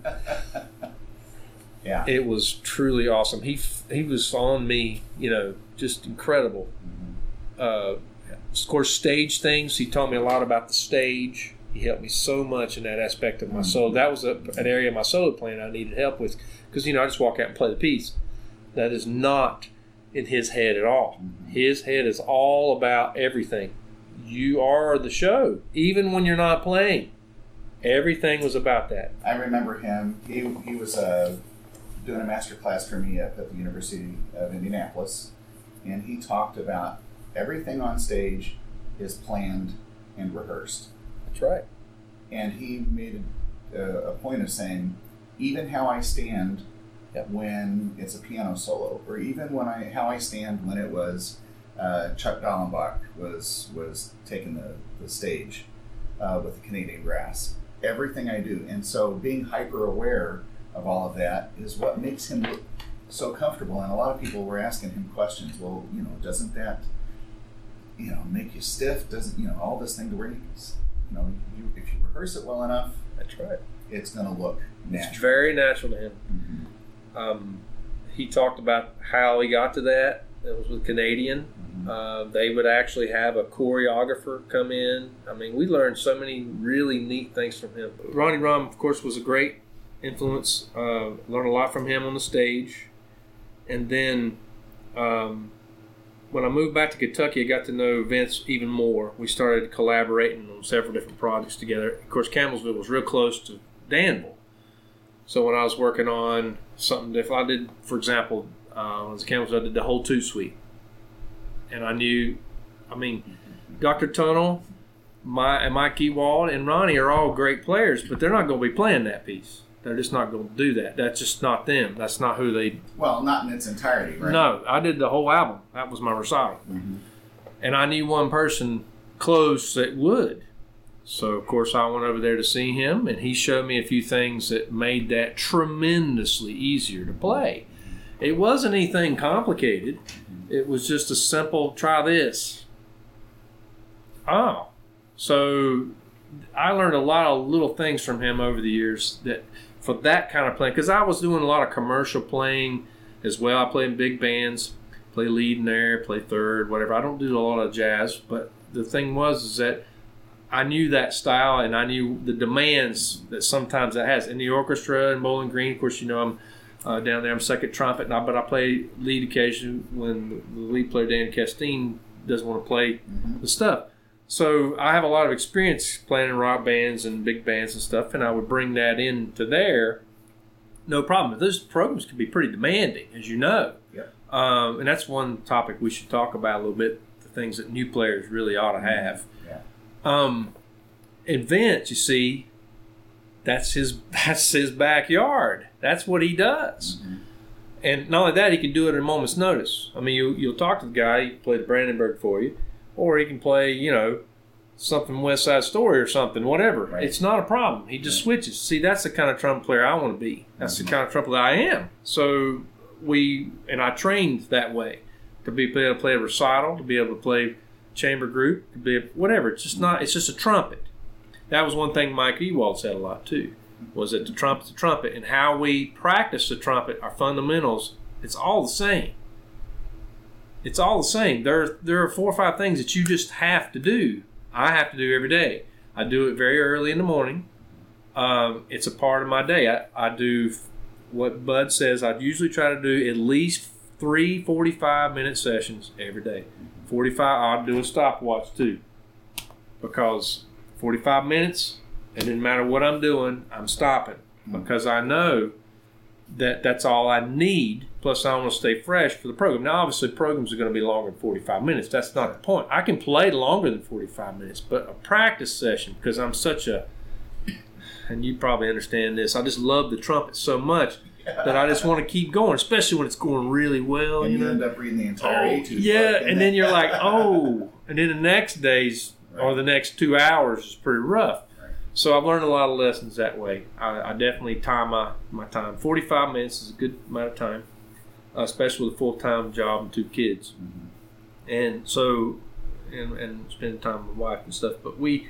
yeah. it was truly awesome. He he was on me, you know, just incredible. Mhm. Uh, of course, stage things. He taught me a lot about the stage. He helped me so much in that aspect of my Mhm. solo. That was a, an area of my solo playing I needed help with because you know I just walk out and play the piece. That is not in his head at all. Mhm. His head is all about everything. You are the show, even when you're not playing. Everything was about that. I remember him. He he was uh, doing a master class for me up at the University of Indianapolis, and he talked about everything on stage is planned and rehearsed. That's right. And he made a, a point of saying, even how I stand Yep. when it's a piano solo, or even when I how I stand when it was uh, Chuck Daellenbach was was taking the, the stage uh, with the Canadian Brass. Everything I do, and so being hyper aware of all of that is what makes him look so comfortable. And a lot of people were asking him questions. Well, you know, doesn't that you know make you stiff? Doesn't you know all this thing to where you, you know you, if you rehearse it well enough, That's right. it's going to look It's natural. very natural to him. Mhm. Um, he talked about how he got to that. It was with Canadian. Mhm. Uh, they would actually have a choreographer come in. I mean, we learned so many really neat things from him. Ronnie Romm, of course, was a great influence. Uh, learned a lot from him on the stage. And then um, when I moved back to Kentucky, I got to know Vince even more. We started collaborating on several different projects together. Of course, Campbellsville was real close to Danville. So when I was working on something different, I did, for example, uh, at Campbellsville, I did the whole two suite. And I knew, I mean, Dr. Tunnell my and Mike Ewald and Ronnie are all great players, but they're not going to be playing that piece. They're just not going to do that. That's just not them. That's not who they. Well, not in its entirety, right? No, I did the whole album. That was my recital, Mhm. and I knew one person close that would. So of course I went over there to see him, and he showed me a few things that made that tremendously easier to play. It wasn't anything complicated. It was just a simple try this. Oh, so I learned a lot of little things from him over the years that for that kind of playing because I was doing a lot of commercial playing as well. I played in big bands, play lead in there, play third, whatever. I don't do a lot of jazz, but the thing was is that I knew that style and I knew the demands that sometimes it has in the orchestra and Bowling Green. Of course, you know I'm uh, down there. I'm second trumpet, and I, but I play lead occasion when the lead player Dan Castine doesn't want to play Mhm. the stuff. So I have a lot of experience playing in rock bands and big bands and stuff, and I would bring that into there. No problem. Those programs can be pretty demanding, as you know. Yep. Um, and that's one topic we should talk about a little bit. The things that new players really ought to have. Yeah. Um, and Vince, you see, that's his that's his backyard. That's what he does. Mhm. And not only that, he can do it at a moment's notice. I mean, you, you'll talk to the guy, he can play the Brandenburg for you, or he can play, you know, something West Side Story or something, whatever. Right. It's not a problem. He just switches. See, that's the kind of trumpet player I want to be. That's Mhm. the kind of trumpet I am. So we, and I trained that way to be able to play a recital, to be able to play chamber group, to be able, whatever. It's just not. It's just a trumpet. That was one thing Mike Ewald said a lot too was that the trumpet's a trumpet and how we practice the trumpet, our fundamentals, it's all the same. It's all the same. There, there are four or five things that you just have to do. I have to do every day. I do it very early in the morning. Um, it's a part of my day. I, I do what Bud says. I usually try to do at least three 45 minute sessions every day. 45, I'll do a stopwatch too. Because 45 minutes, it doesn't matter what I'm doing, I'm stopping because I know that that's all I need. Plus, I want to stay fresh for the program. Now, obviously, programs are going to be longer than 45 minutes. That's not the point. I can play longer than 45 minutes, but a practice session because I'm such a and you probably understand this. I just love the trumpet so much that I just want to keep going, especially when it's going really well. And you you know? end up reading the entire Oh, yeah, book, and then you're like, oh, and then the next days or the next two hours is pretty rough. Right. So I've learned a lot of lessons that way. I, I definitely time my, my time. 45 minutes is a good amount of time, especially with a full time job and two kids. Mhm. And so, and, and spending time with my wife and stuff. But we,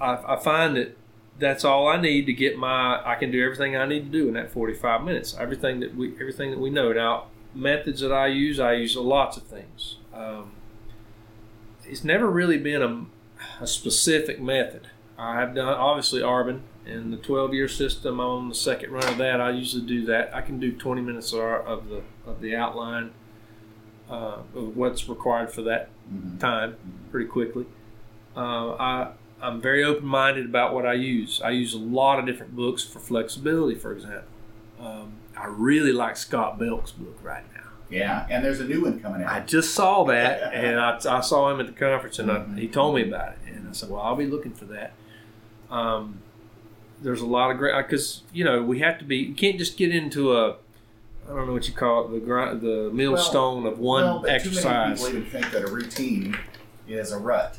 I, I find that that's all I need to get my. I can do everything I need to do in that 45 minutes. Everything that we, everything that we know. Now, methods that I use, I use lots of things. Um, it's never really been a, a specific method. I have done obviously Arban and the 12 year system. I'm on the second run of that. I usually do that. I can do 20 minutes of of the of the outline uh, of what's required for that Mhm. time pretty quickly. Uh, I I'm very open minded about what I use. I use a lot of different books for flexibility, for example. Um, I really like Scott Belck's book right now. Yeah, and there's a new one coming out. I just saw that, and I, I saw him at the conference, and Mhm. I, he told me about it, and I said, "Well, I'll be looking for that." Um, there's a lot of great because uh, you know we have to be. You can't just get into a I don't know what you call it the grind, the millstone of one well, but exercise. Too many people even think that a routine is a rut.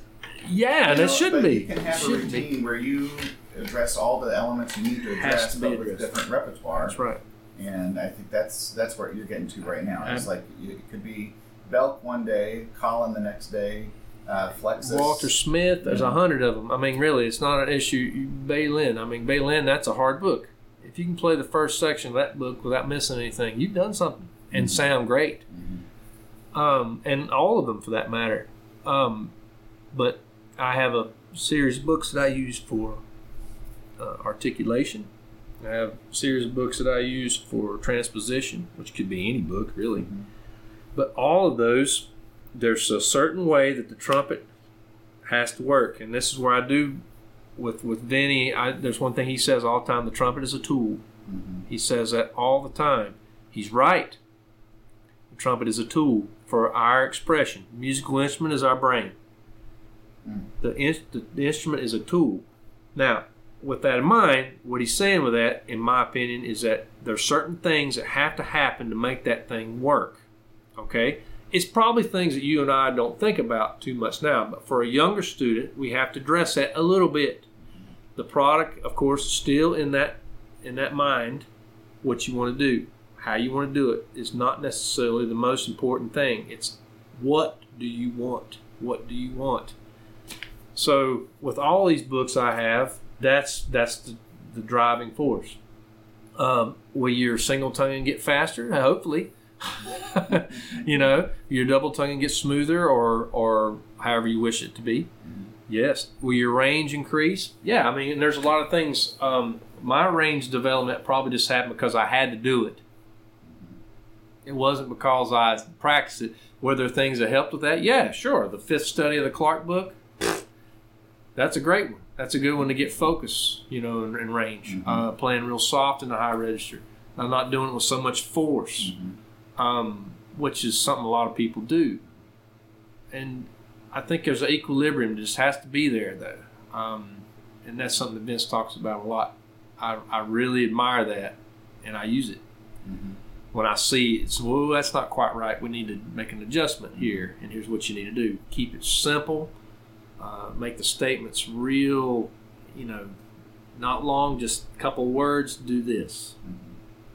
yeah, and You it know, shouldn't but be. You can have a Shouldn't be. routine where you address all the elements you need to Has address, to be but with a different repertoire. That's right. And I think that's that's what you're getting to right now. It's Ab- like it could be Belck one day, Colin the next day, uh, Flexus. Walter Smith, there's a hundred of them. I mean, really, it's not an issue. Bai Lin, I mean, Bai Lin, that's a hard book. If you can play the first section of that book without missing anything, you've done something and Mhm. sound great. Mhm. Um, and all of them for that matter. Um, but I have a series of books that I use for uh, articulation. I have a series of books that I use for transposition, which could be any book really. Mhm. But all of those, there's a certain way that the trumpet has to work, and this is where I do with with Vinny. I, there's one thing he says all the time: the trumpet is a tool. Mhm. He says that all the time. He's right. The trumpet is a tool for our expression. musical instrument is our brain. Mm. The, in, the the instrument is a tool. Now, with that in mind, what he's saying with that, in my opinion, is that there's certain things that have to happen to make that thing work. Okay, it's probably things that you and I don't think about too much now, but for a younger student, we have to address that a little bit. The product, of course, still in that in that mind. What you want to do, how you want to do it, is not necessarily the most important thing. It's what do you want? What do you want? So, with all these books I have, that's that's the, the driving force. Um, will your single tonguing get faster? Hopefully. you know, your double tonguing get smoother or or however you wish it to be. Yes. Will your range increase? Yeah. I mean, there's a lot of things. Um, my range development probably just happened because I had to do it. It wasn't because I practiced it. Were there things that helped with that? Yeah, sure. The fifth study of the Clark book, that's a great one. That's a good one to get focus, you know, and, and range. Mhm. Uh, playing real soft in the high register. I'm not doing it with so much force, Mhm. Um, which is something a lot of people do. And I think there's an equilibrium that just has to be there, though. Um, and that's something that Vince talks about a lot. I, I really admire that, and I use it Mhm. when I see it's well, that's not quite right. We need to make an adjustment here, and here's what you need to do: keep it simple, uh, make the statements real, you know, not long, just a couple words. Do this. Mhm.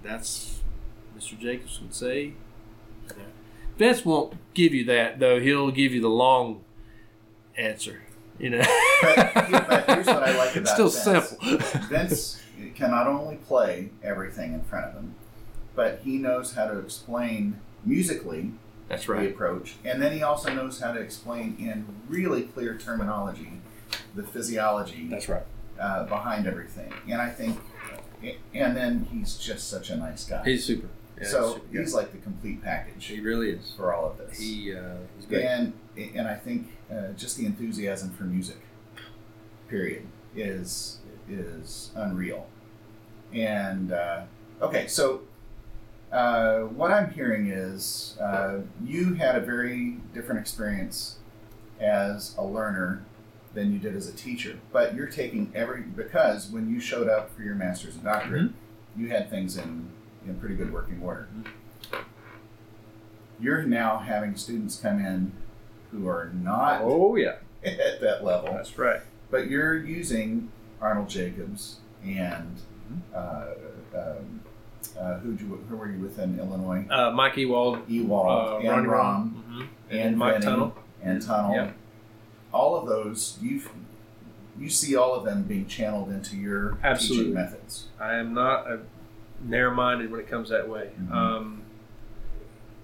That's Mr. Jacobs would say. Vince won't give you that though. He'll give you the long answer. You know, But- here's what I like it's still Vince. simple. Vince can not only play everything in front of him, but he knows how to explain musically That's the approach, and then he also knows how to explain in really clear terminology the physiology That's right. uh, behind everything. And I think, and then he's just such a nice guy. He's super. Yeah, so he's like the complete package he really is. for all of this. He uh, he's and and I think uh, just the enthusiasm for music, period, is is unreal. And uh, okay, so uh, what I'm hearing is uh, you had a very different experience as a learner than you did as a teacher, but you're taking every because when you showed up for your master's and doctorate, you had things in in pretty good working order. You're now having students come in who are not Oh yeah, at that level, that's right. but you're using Arnold Jacobs and Mm-hmm. uh, um, uh, who you who were you with in Illinois? Uh, Mike Ewald, Ewald uh, and Ronnie Romm mhm. and, and Mike Vinny Tunnell. and Tunnell. Yeah. All of those you you see all of them being channeled into your Absolutely. teaching methods. I am not a narrow-minded when it comes that way. Mhm. Um,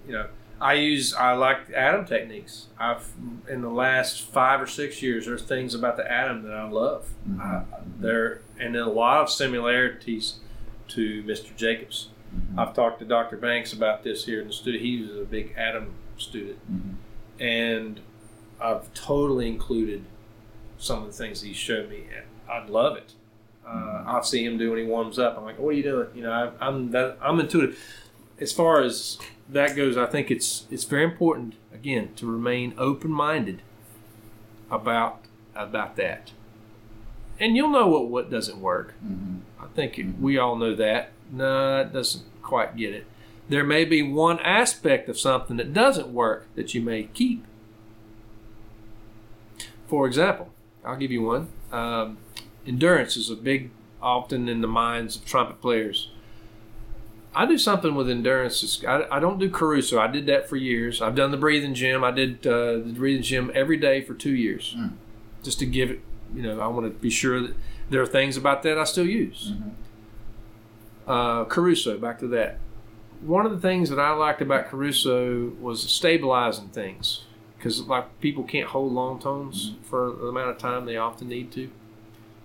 you know, I use I like Adam techniques. I've in the last five or six years, there's things about the Adam that I love. Mhm. Uh, there and then a lot of similarities to Mr. Jacobs. Mhm. I've talked to Dr. Banks about this here in the studio. He was a big Adam student. Mhm. and I've totally included some of the things he showed me. I'd love it. Uh, I'll see him do when he warms up. I'm like, "What are you doing?" You know, I, I'm that I'm intuitive. As far as that goes, I think it's it's very important again to remain open minded about about that. And you'll know what what doesn't work. Mhm. I think we all know that. No, it doesn't quite get it. There may be one aspect of something that doesn't work that you may keep. For example, I'll give you one. Um, endurance is a big, often in the minds of trumpet players. I do something with endurance. I, I don't do Caruso. I did that for years. I've done the breathing gym. I did uh, the breathing gym every day for two years, Mm. just to give it. You know, I want to be sure that there are things about that I still use. Mhm. Uh, Caruso, back to that. One of the things that I liked about Caruso was stabilizing things, because like people can't hold long tones for the amount of time they often need to,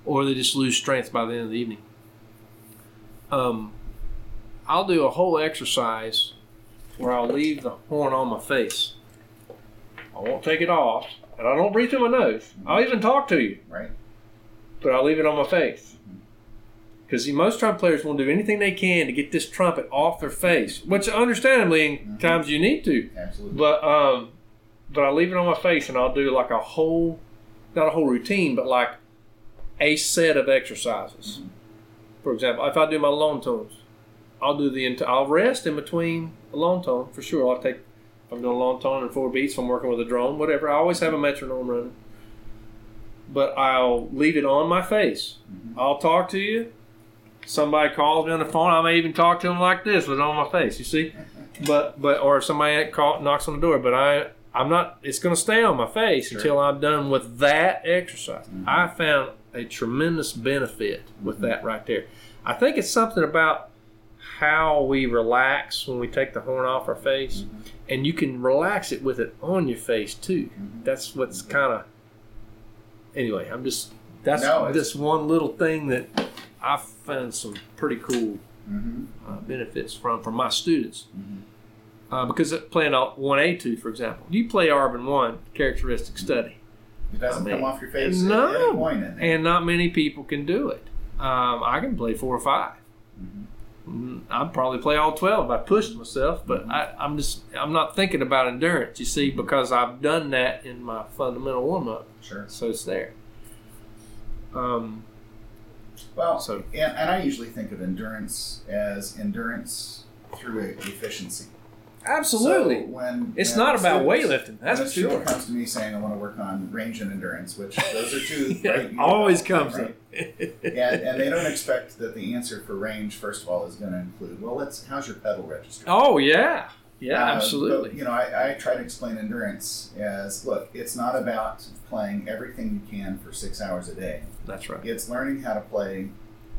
or they just lose strength by the end of the evening. Um, I'll do a whole exercise where I'll leave the horn on my face. I won't take it off, and I don't breathe through my nose. I'll even talk to you Right. but I'll leave it on my face. Because most trumpet players will do anything they can to get this trumpet off their face, which understandably in Mhm. times you need to. Absolutely. But um, but I'll leave it on my face and I'll do like a whole not a whole routine, but like a set of exercises. For example, if I do my long tones, I'll do the ent- I'll rest in between a long tone for sure. I'll take if I'm doing a long tone and four beats. If I'm working with a drone, whatever. I always have a metronome running, but I'll leave it on my face. Mm-hmm. I'll talk to you. Somebody calls me on the phone. I may even talk to them like this with it on my face. You see, but but or if somebody call, knocks on the door. But I I'm not. It's going to stay on my face Sure. until I'm done with that exercise. Mm-hmm. I found a tremendous benefit with that right there. I think it's something about how we relax when we take the horn off our face, and you can relax it with it on your face too. That's what's kind of. Anyway, I'm just that's No, just one little thing that I found some pretty cool Mm-hmm. uh, benefits from from my students. Mhm. Uh, because playing one A two, for example, you play Arban one characteristic study, It doesn't I mean, come off your face no. at any point in and not many people can do it. Um, I can play four or 5 Mm-hmm. Mm, I'd probably play all twelve if I pushed myself, but I, I'm just I'm not thinking about endurance. You see, because I've done that in my fundamental warm up, Sure. so it's there. Um, Well, So- and, and I usually think of endurance as endurance through efficiency. Absolutely, So when it's not about weightlifting. That's when for sure. comes to me saying, "I want to work on range and endurance," which those are two Yeah, right, always comes right? up. and, and they don't expect that the answer for range, first of all, is going to include, well, let's how's your pedal register? Oh yeah, yeah, Uh, absolutely. but, you know, I, I try to explain endurance as look, it's not about playing everything you can for six hours a day. That's right. It's learning how to play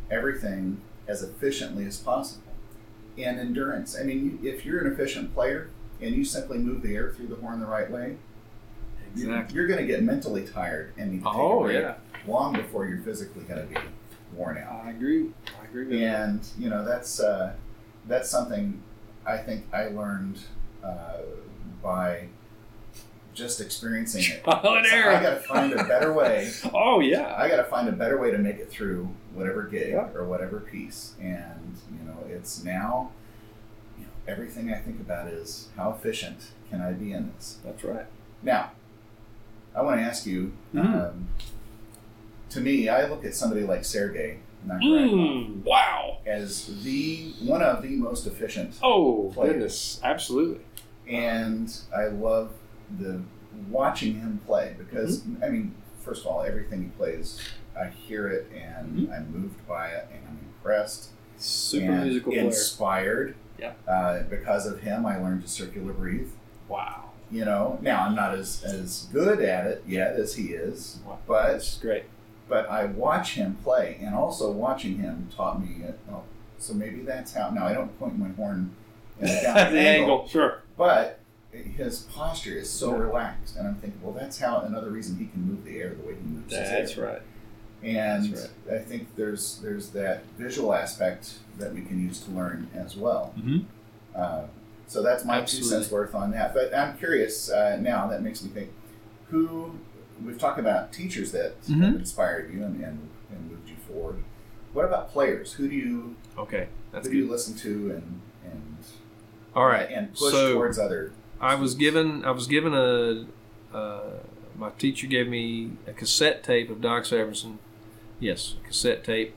everything as efficiently as possible. And endurance, I mean, if you're an efficient player and you simply move the air through the horn the right way, Exactly. you're going to get mentally tired and need to take Oh yeah, long before you're physically going to be worn out. I agree. I agree with And you know that's uh, that's something I think I learned uh, by just experiencing it. Trial and So error. I got to find a better way. Oh yeah. I got to find a better way to make it through whatever gig Yeah. or whatever piece. And you know, it's now. You know, everything I think about is how efficient can I be in this. That's right. Now, I want to ask you. Mm. Um, to me, I look at somebody like Sergey Mm, wow. as the one of the most efficient, Oh Player. goodness, absolutely. and I love the watching him play because Mm-hmm. I mean, first of all, everything he plays, I hear it and Mhm. I'm moved by it and I'm impressed Super musical player. inspired. Yeah. Uh, because of him, I learned to circular breathe. Wow. You know, now I'm not as as good at it yet as he is, Wow. but That's great. but I watch him play, and also watching him taught me. uh, Oh, so maybe that's how. Now I don't point my horn at the angle, sure. but his posture is so relaxed, and I'm thinking, well, that's how another reason he can move the air the way he moves That's his air. right. And That's I think there's there's that visual aspect that we can use to learn as well. Mhm. Uh, so that's my Absolutely. two cents worth on that. But I'm curious uh, now. That makes me think. Who we've talked about teachers that Mhm. inspired you and, and, and moved you forward. What about players? Who do you Okay, that's who do you listen to and and All right. and push so towards other? I was given I was given a uh, my teacher gave me a cassette tape of Doc Severinsen. Yes, cassette tape.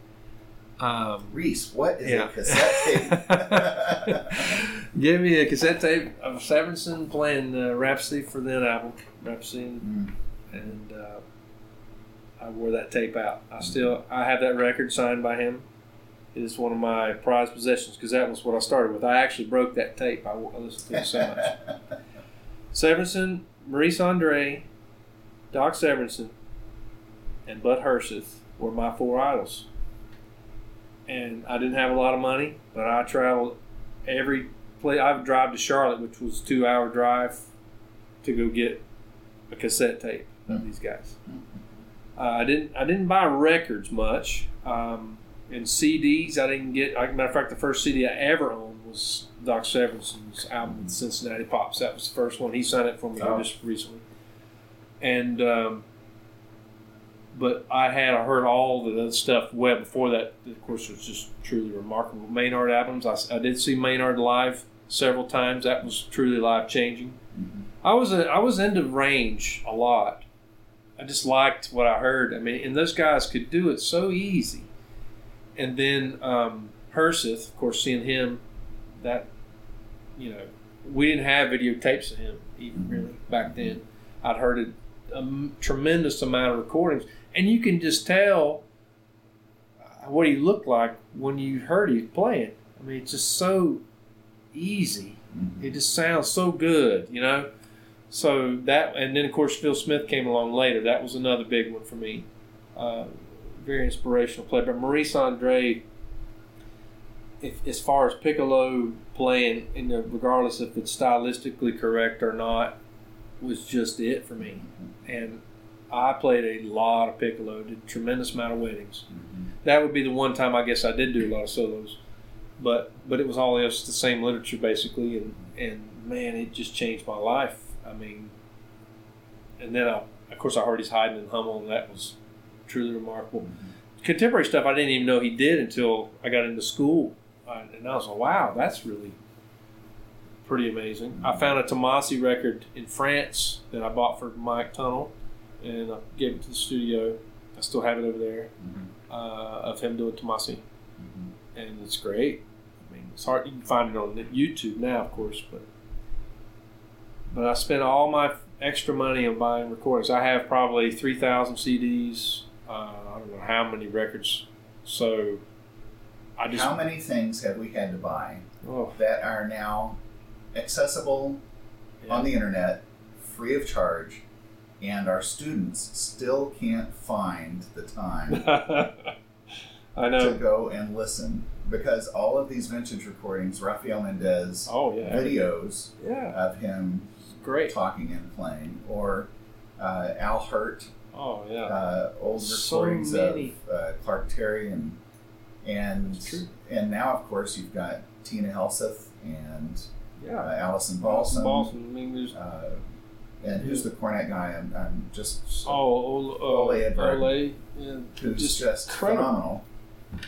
Um, Reese, what is Yeah. a cassette tape? Give me a cassette tape of Severinsen playing uh, Rhapsody for that album, Rhapsody, and, Mm. and uh, I wore that tape out. I still I have that record signed by him. It is one of my prized possessions because that was what I started with. I actually broke that tape. I, I listened to it so much. Severinsen, Maurice Andre, Doc Severinsen, and Bud Herseth were my four idols. And I didn't have a lot of money, but I traveled every place. I would drive to Charlotte, which was a two hour drive, to go get a cassette tape of these guys. Uh, I didn't. I didn't buy records much. Um, and CDs, I didn't get. As a matter of fact, the first CD I ever owned was Doc Severinsen's album, Cincinnati Pops. That was the first one. He signed it for me Oh. just recently. And um, but I had I heard all the other stuff well before that. Of course, it was just truly remarkable. Maynard albums. I, I did see Maynard live several times. That was truly life changing. Mhm. I was a, I was into range a lot. I just liked what I heard. I mean, and those guys could do it so easy. And then um, Herseth, of course, seeing him, that you know, we didn't have videotapes of him even really back then. I'd heard a tremendous amount of recordings, and you can just tell uh, what he looked like when you heard him playing. I mean, it's just so easy. Mhm. It just sounds so good, you know. So that, and then of course Phil Smith came along later. That was another big one for me. Uh, very inspirational player. But Maurice Andre, if, as far as piccolo playing, you know, regardless if it's stylistically correct or not, was just it for me. And I played a lot of piccolo, did a tremendous amount of weddings. Mhm. That would be the one time I guess I did do a lot of solos, but but it was all else the same literature basically, and and man, it just changed my life. I mean, and then I, of course I heard he's Haydn in Hummel, and that was truly remarkable. Contemporary stuff I didn't even know he did until I got into school, uh, and I was like, wow, that's really pretty amazing. I found a Tomasi record in France that I bought for Mike Tunnell, and I gave it to the studio. I still have it over there Mhm. uh, of him doing Tomasi, Mhm. and it's great. I mean, it's hard. You can find it on YouTube now, of course, but but I spent all my extra money on buying recordings. I have probably three thousand CDs. Uh, I don't know how many records. So I just How many things have we had to buy oh that are now accessible yeah. on the internet, free of charge, and our students still can't find the time I to go and listen because all of these vintage recordings, Rafael Mendez Oh yeah, videos yeah, of him great. talking and playing, or uh, Al Hirt, Oh yeah, uh, old So recordings many. of uh, Clark Terry, and and and now of course you've got Tina Helseth and uh, yeah. Alison Balsom. Balsom. I mean, there's Uh, and who's the cornet guy? I'm, I'm just oh Ole, uh, Ole Edvard. Ole, yeah, who's just just, phenomenal.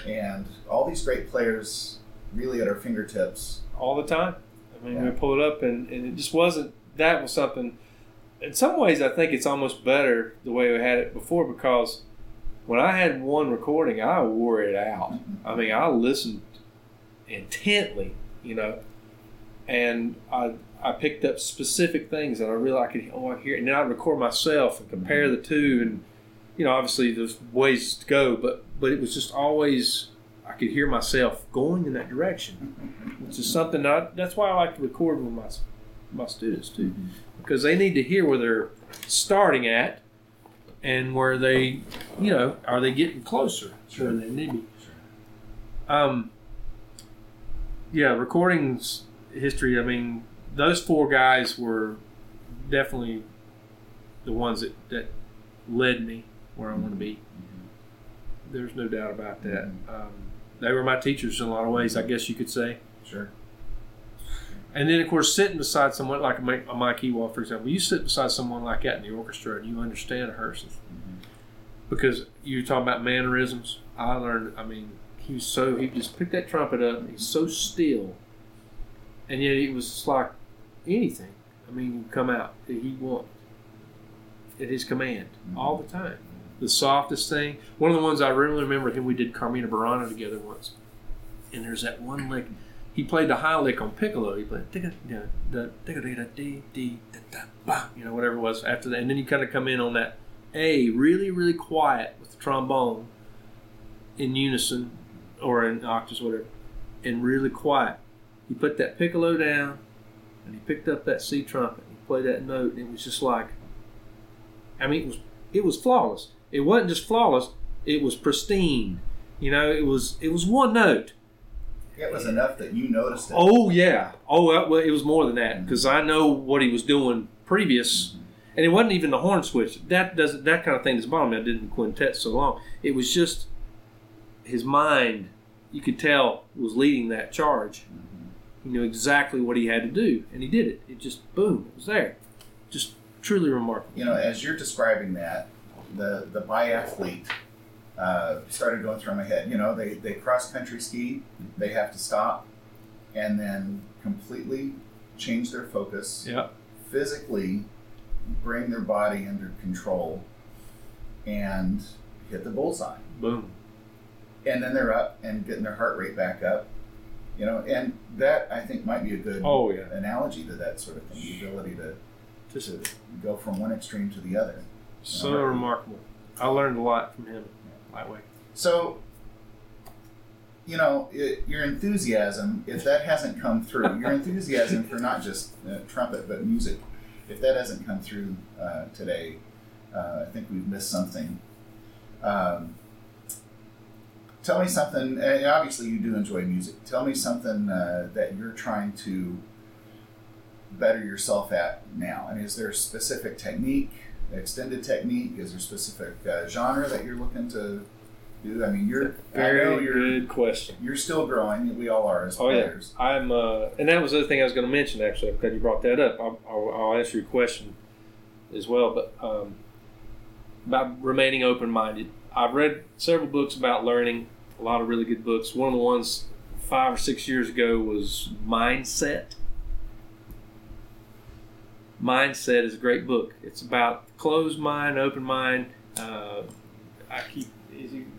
And all these great players really at our fingertips. all the time. I mean, we pull it up, and, and it just wasn't. That was something. In some ways, I think it's almost better the way we had it before because when I had one recording, I wore it out. I mean, I listened intently, you know, and I I picked up specific things that I really I could oh I hear, it. and then I'd record myself and compare the two, and you know, obviously there's ways to go, but but it was just always I could hear myself going in that direction which is something I, that's why I like to record with my my students too, because they need to hear where they're starting at, and where they, you know, are they getting closer to where they need to be. Um, yeah, recordings history. I mean, those four guys were definitely the ones that that led me where I want to be. There's no doubt about that. Um, they were my teachers in a lot of ways, I guess you could say. Sure. And then, of course, sitting beside someone like Mike, Mike Ewald, for example, you sit beside someone like that in the orchestra and you understand Herseth. Mm-hmm. Because you're talking about mannerisms. I learned, I mean, he was so, he just picked that trumpet up he's so still. And yet it was like anything. I mean, would come out that he wanted at his command mm-hmm. all the time. The softest thing. One of the ones I really remember him, we did Carmina Burana together once. And there's that one lick he played the high lick on piccolo. He played da da ba, you know whatever it was after that, and then you kind of come in on that A really really quiet with the trombone in unison or in octaves whatever, and really quiet. He put that piccolo down, and he picked up that C trumpet. and He played that note, and it was just like, I mean, it was it was flawless. It wasn't just flawless; it was pristine. You know, it was it was one note. It was enough that you noticed it. Oh yeah. Oh well, it was more than that mm. because I know what he was doing previous, and it wasn't even the horn switch. That doesn't that kind of thing bother me. I did in quintet so long. It was just his mind. You could tell was leading that charge. He knew exactly what he had to do, and he did it. It just boom, it was there. Just truly remarkable. You know, as you're describing that, the the biathlete uh, started going through my head. You know, they they cross country ski, they have to stop, and then completely change their focus, Yeah. physically bring their body under control, and hit the bullseye. Boom. And then they're up and getting their heart rate back up. You know, and that I think might be a good Oh yeah. analogy to that sort of thing, the ability to, Just to go from one extreme to the other. so remarkable. I learned a lot from him that way. So, you know, it, your enthusiasm, if that hasn't come through, your enthusiasm for not just uh, trumpet but music, if that hasn't come through uh, today, uh, I think we've missed something. Um, tell me something. And obviously, you do enjoy music. Tell me something uh, that you're trying to better yourself at now. I mean, is there a specific technique, extended technique? Is there a specific uh, genre that you're looking to do? I mean, you're I know Very you're good question. you're still growing. We all are as Oh yeah. I'm, uh, and that was the other thing I was going to mention. Actually, I'm glad you brought that up. I'll, I'll, I'll answer your question as well, but um, about remaining open-minded. I've read several books about learning. A lot of really good books. One of the ones five or six years ago was Mindset. Mindset is a great book. It's about closed mind, open mind. Uh, I keep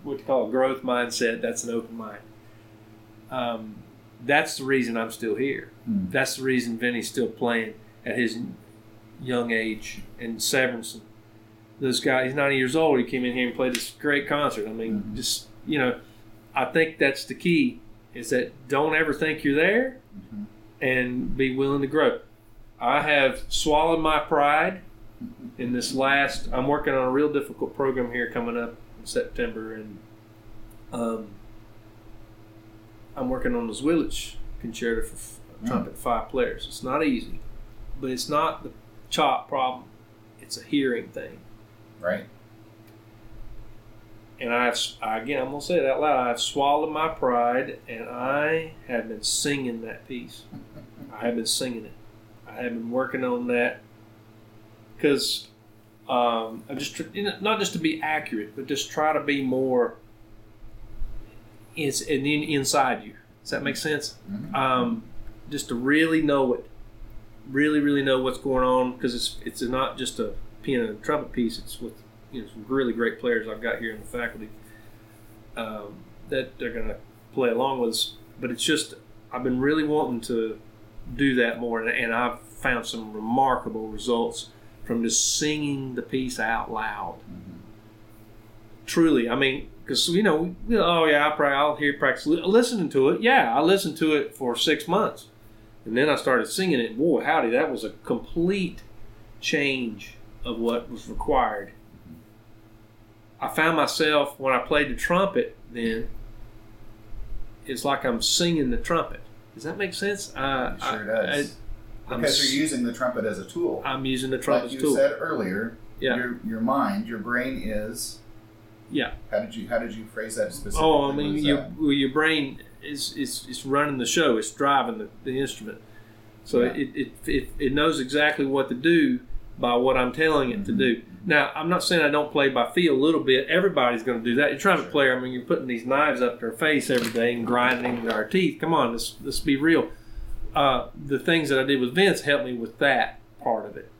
what you call a growth mindset. That's an open mind. Um, that's the reason I'm still here. Hmm. That's the reason Vinny's still playing at his young age. And Severinsen, this guy, he's 90 years old. He came in here and played this great concert. I mean, Mhm. just you know, I think that's the key. Is that don't ever think you're there, Mhm. and be willing to grow. I have swallowed my pride in this last. I'm working on a real difficult program here coming up in September, and um, I'm working on the Zwilich concerto for f- Mm. trumpet five players. It's not easy, but it's not the chop problem. It's a hearing thing. Right. And I've I- again, I'm gonna say it out loud. I've swallowed my pride, and I have been singing that piece. I have been singing it. I have been working on that because um, I'm just you know, not just to be accurate, but just try to be more. It's in, in, inside you. Does that make sense? Mhm. Um, just to really know it, really, really know what's going on because it's it's not just a piano and trumpet piece. It's with you know some really great players I've got here in the faculty um, that they're going to play along with us. But it's just I've been really wanting to do that more, and, and I've found some remarkable results from just singing the piece out loud. Mhm. Truly, I mean, because you know, we- oh yeah, I probably I'll hear practice listening to it. Yeah, I listened to it for six months, and then I started singing it. Boy, howdy, that was a complete change of what was required. I found myself when I played the trumpet. Then it's like I'm singing the trumpet. Does that make sense? Uh, It sure I- does. I, because you're using the trumpet as a tool. I'm using the trumpet like you tool. said earlier, Yeah. your your mind, your brain is. Yeah. How did you How did you phrase that specifically? Oh, I mean, your that? your brain is is, is running the show. It's driving the, the instrument, so Yeah. it, it, it it knows exactly what to do by what I'm telling it to Mhm. do. Now, I'm not saying I don't play by feel a little bit. Everybody's going to do that. You're trying to play. I mean, you're putting these knives up to our face every day and grinding our teeth. Come on, let's let's be real. Uh, the things that I did with Vince helped me with that part of it,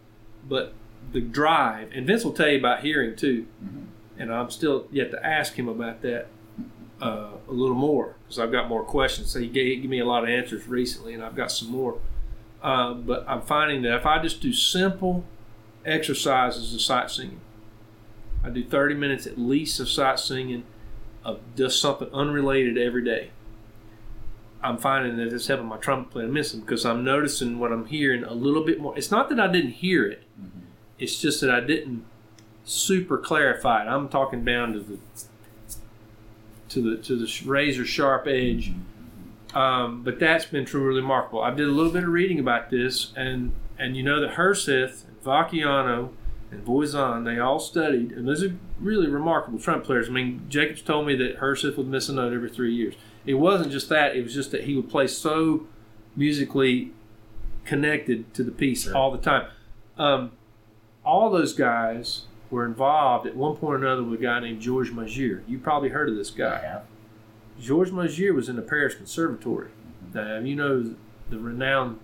but the drive and Vince will tell you about hearing too Mhm. and I'm still yet to ask him about that uh, a little more because I've got more questions. So he gave, gave me a lot of answers recently, and I've got some more. Uh, but I'm finding that if I just do simple exercises of sight singing, I do 30 minutes at least of sight singing of just something unrelated every day. I'm finding that it's helping my trumpet playing missing because I'm noticing what I'm hearing a little bit more. It's not that I didn't hear it; Mhm. it's just that I didn't super clarify it. I'm talking down to the to the to the razor sharp edge. Um, but that's been truly remarkable. I did a little bit of reading about this, and and you know that Herseth, and Vacchiano, and Voisin, they all studied, and those are really remarkable trumpet players. I mean, Jacobs told me that Herseth would miss a note every three years. It wasn't just that; it was just that he would play so musically connected to the piece Sure. all the time. Um, all those guys were involved at one point or another with a guy named Georges Mager. You probably heard of this guy. Georges Mager was in the Paris Conservatory. Mm-hmm. Now, you know the renowned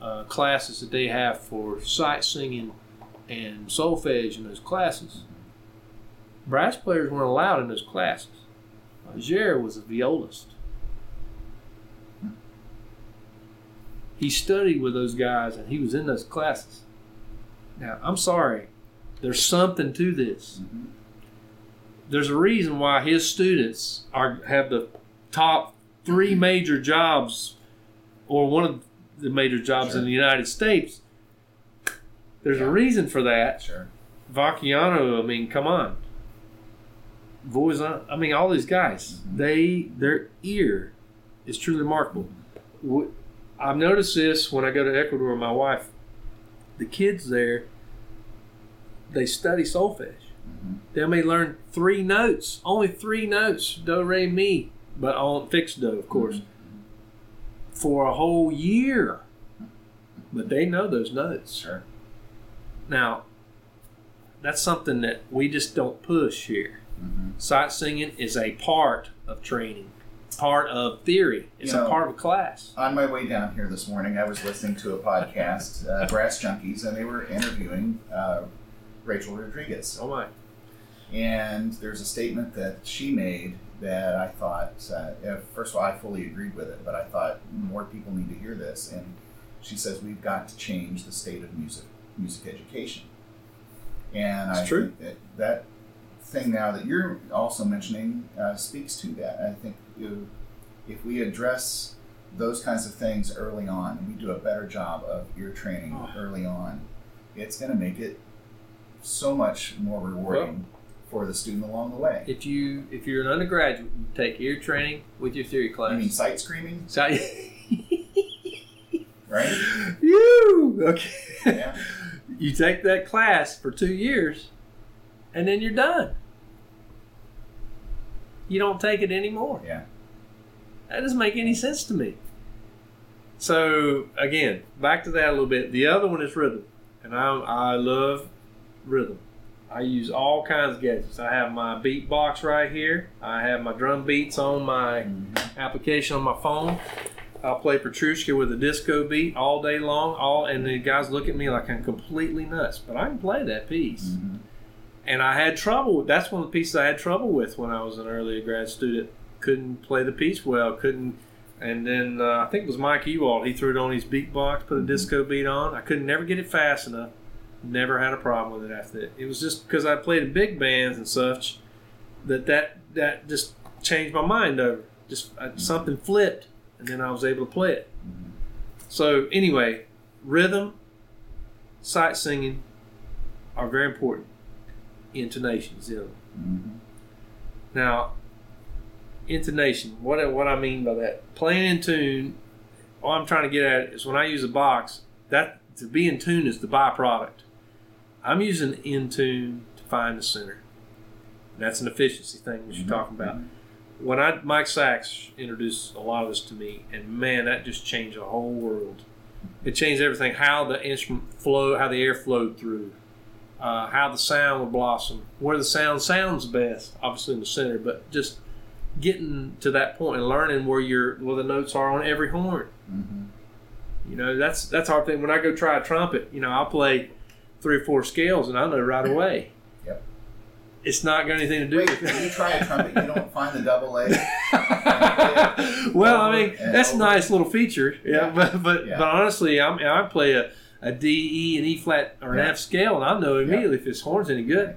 uh, classes that they have for sight singing and solfege in those classes. brass players weren't allowed in those classes. Jared was a violist. He studied with those guys and he was in those classes. Now, I'm sorry, there's something to this. Mhm. There's a reason why his students are have the top three major jobs or one of the major jobs Sure. in the United States. There's Yeah. a reason for that. Sure. Vacchiano, I mean, come on. Voisin, I mean, all these guys, they their ear is truly remarkable. I've noticed this when I go to Ecuador with my wife. The kids there, they study solfege. Mhm. They may learn three notes, only three notes, do, re, mi, but on fixed do, of course, for a whole year. But they know those notes. Sure. Now, that's something that we just don't push here. Mhm. Sight singing is a part of training, part of theory. It's You a part of a class. On my way down here this morning, I was listening to a podcast, uh, Brass Junkies, and they were interviewing uh, Rachel Rodriguez. Oh my! And there's a statement that she made that I thought, uh, first of all, I fully agreed with it, but I thought more people need to hear this. And she says we've got to change the state of music music education. And It's I true. think that that thing now that you're also mentioning uh, speaks to that. I think you, if we address those kinds of things early on, and we do a better job of ear training Oh. early on, it's going to make it so much more rewarding for the student along the way. If you if you're an undergraduate, you take ear training with your theory class. You mean sight screaming, So- right? you okay? Yeah. You take that class for two years, and then you're done. You don't take it anymore. Yeah. That doesn't make any sense to me. So again, back to that a little bit. The other one is rhythm, and I I love rhythm. I use all kinds of gadgets. I have my beat box right here. I have my drum beats on my application on my phone. I'll play Petrushka with a disco beat all day long. All and the guys look at me like I'm completely nuts, but I can play that piece. Mhm. And I had trouble. That's one of the pieces I had trouble with when I was an early grad student. Couldn't play the piece well. Couldn't. And then uh, I think it was Mike Ewald. He threw it on his beatbox, put a disco beat on. I couldn't never get it fast enough. Never had a problem with it after that. It was just because I played in big bands and such that that that just changed my mind over. Just uh, something flipped, and then I was able to play it. So anyway, rhythm, sight singing are very important. Intonations, you know. Mhm. Now, intonation. What what I mean by that? Playing in tune. All I'm trying to get at is when I use a box. That to be in tune is the byproduct. I'm using in tune to find the center. That's an efficiency thing that you're Mhm. talking about. When I Mike Sachs introduced a lot of this to me, and man, that just changed the whole world. It changed everything. How the instrument flow, how the air flowed through, uh, how the sound would blossom, where the sound sounds best, obviously in the center, but just getting to that point and learning where your where the notes are on every horn. Mhm. You know, that's that's our thing. When I go try a trumpet, you know, I'll play three or four scales and I know right away. Yep. It's not got anything to do Wait, with when you try a trumpet, you don't find the double A. well, I mean, that's a nice little feature. Yeah, Yeah. but but, Yeah. but honestly, I'm, I play a, a D, E, and E flat or an Yeah. F scale, and I'll know immediately if this horn's any good.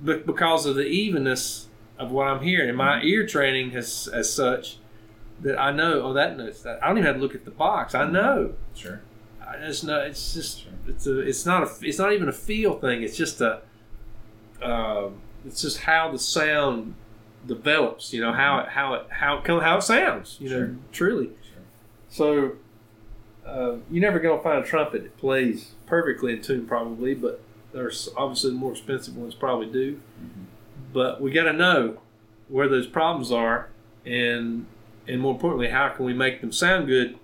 But because of the evenness of what I'm hearing, and Mm-hmm. my ear training has as such that I know. Oh, that notes that. I don't even have to look at the box. I know. Sure. I just know it's just Sure. it's a it's not a it's not even a feel thing. It's just a um, it's just how the sound develops. You know how it how it how it how it sounds. You know Sure. truly. So uh, you're never gonna find a trumpet that plays perfectly in tune, probably, but there's obviously the more expensive ones probably do. Mhm. But we got to know where those problems are, and and more importantly, how can we make them sound good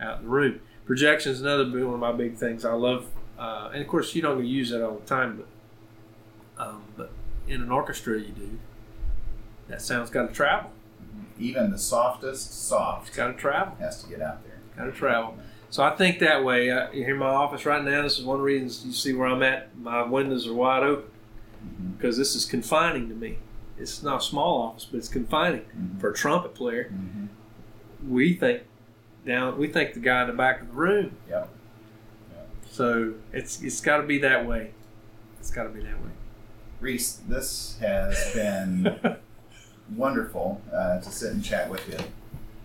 out in the room? Projection is another one of my big things. I love, uh, and of course, you don't use that all the time, but um, but in an orchestra, you do. That sound's got to travel. Even the softest soft It's got to travel. has to get out there. Got to travel. So I think that way. Uh, you're in my office right now. This is one of the reasons you see where I'm at. My windows are wide open. because this is confining to me. It's not a small office, but it's confining Mhm. for a trumpet player. Mhm. We think down. We think the guy in the back of the room. Yep. So it's it's got to be that way. It's got to be that way. Reese, this has been wonderful uh, to sit and chat with you.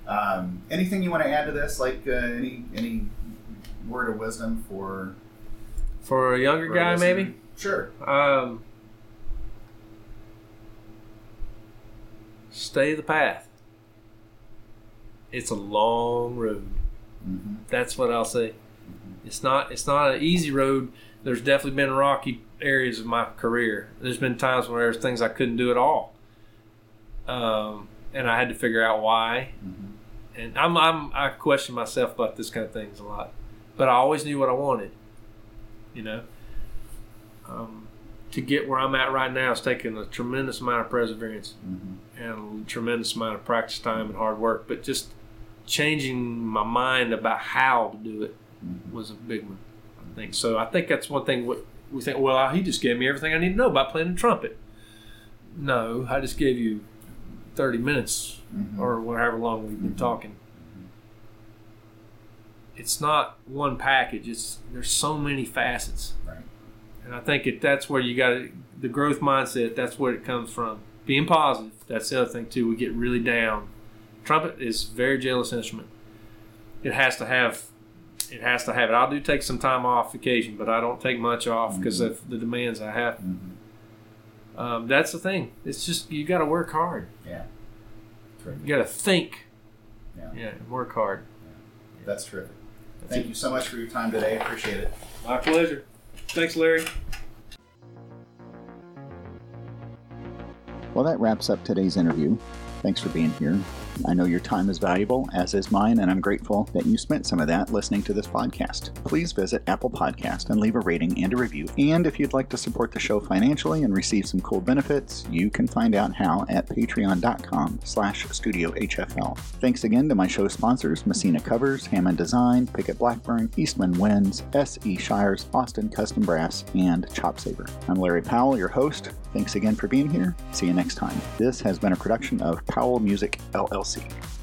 Um, anything you want to add to this? Like uh, any any word of wisdom for, For a younger for guy, listener? maybe. Sure. Um, stay the path. It's a long road. hmm That's what I'll say. It's not. It's not an easy road. There's definitely been rocky areas of my career. There's been times where there's things I couldn't do at all, um, and I had to figure out why. hmm And I'm, I'm I question myself about this kind of things a lot, but I always knew what I wanted. You know, um, to get where I'm at right now is taking a tremendous amount of perseverance hmm and a tremendous amount of practice time and hard work. But just changing my mind about how to do it hmm was a big one. I think so. I think that's one thing. What we think. Well, he just gave me everything I need to know about playing the trumpet. No, I just gave you thirty minutes hmm or whatever long we've been talking. It's not one package. It's there's so many facets, Right. and I think it, that's where you got the growth mindset. That's where it comes from. Being positive. That's the other thing too. We get really down. Trumpet is a very jealous instrument. It has to have. It has to have it. I do take some time off occasion, but I don't take much off because Mhm. of the demands I have. hmm Um, that's the thing. It's just you got to work hard. Yeah. Terrific. You got to think. Yeah. Yeah, work hard. Yeah. That's terrific. Thank you so much for your time today. Appreciate it. My pleasure. Thanks, Larry. Well, that wraps up today's interview. Thanks for being here. I know your time is valuable, as is mine, and I'm grateful that you spent some of that listening to this podcast. Please visit Apple Podcast and leave a rating and a review. And if you'd like to support the show financially and receive some cool benefits, you can find out how at patreon.com slash studiohfl. Thanks again to my show sponsors, Messina Covers, Hammond Design, Pickett Blackburn, Eastman Winds, S.E. Shires, Austin Custom Brass, and Chop Saver. I'm Larry Powell, your host. Thanks again for being here. See you next time. This has been a production of Powell Music LLC see.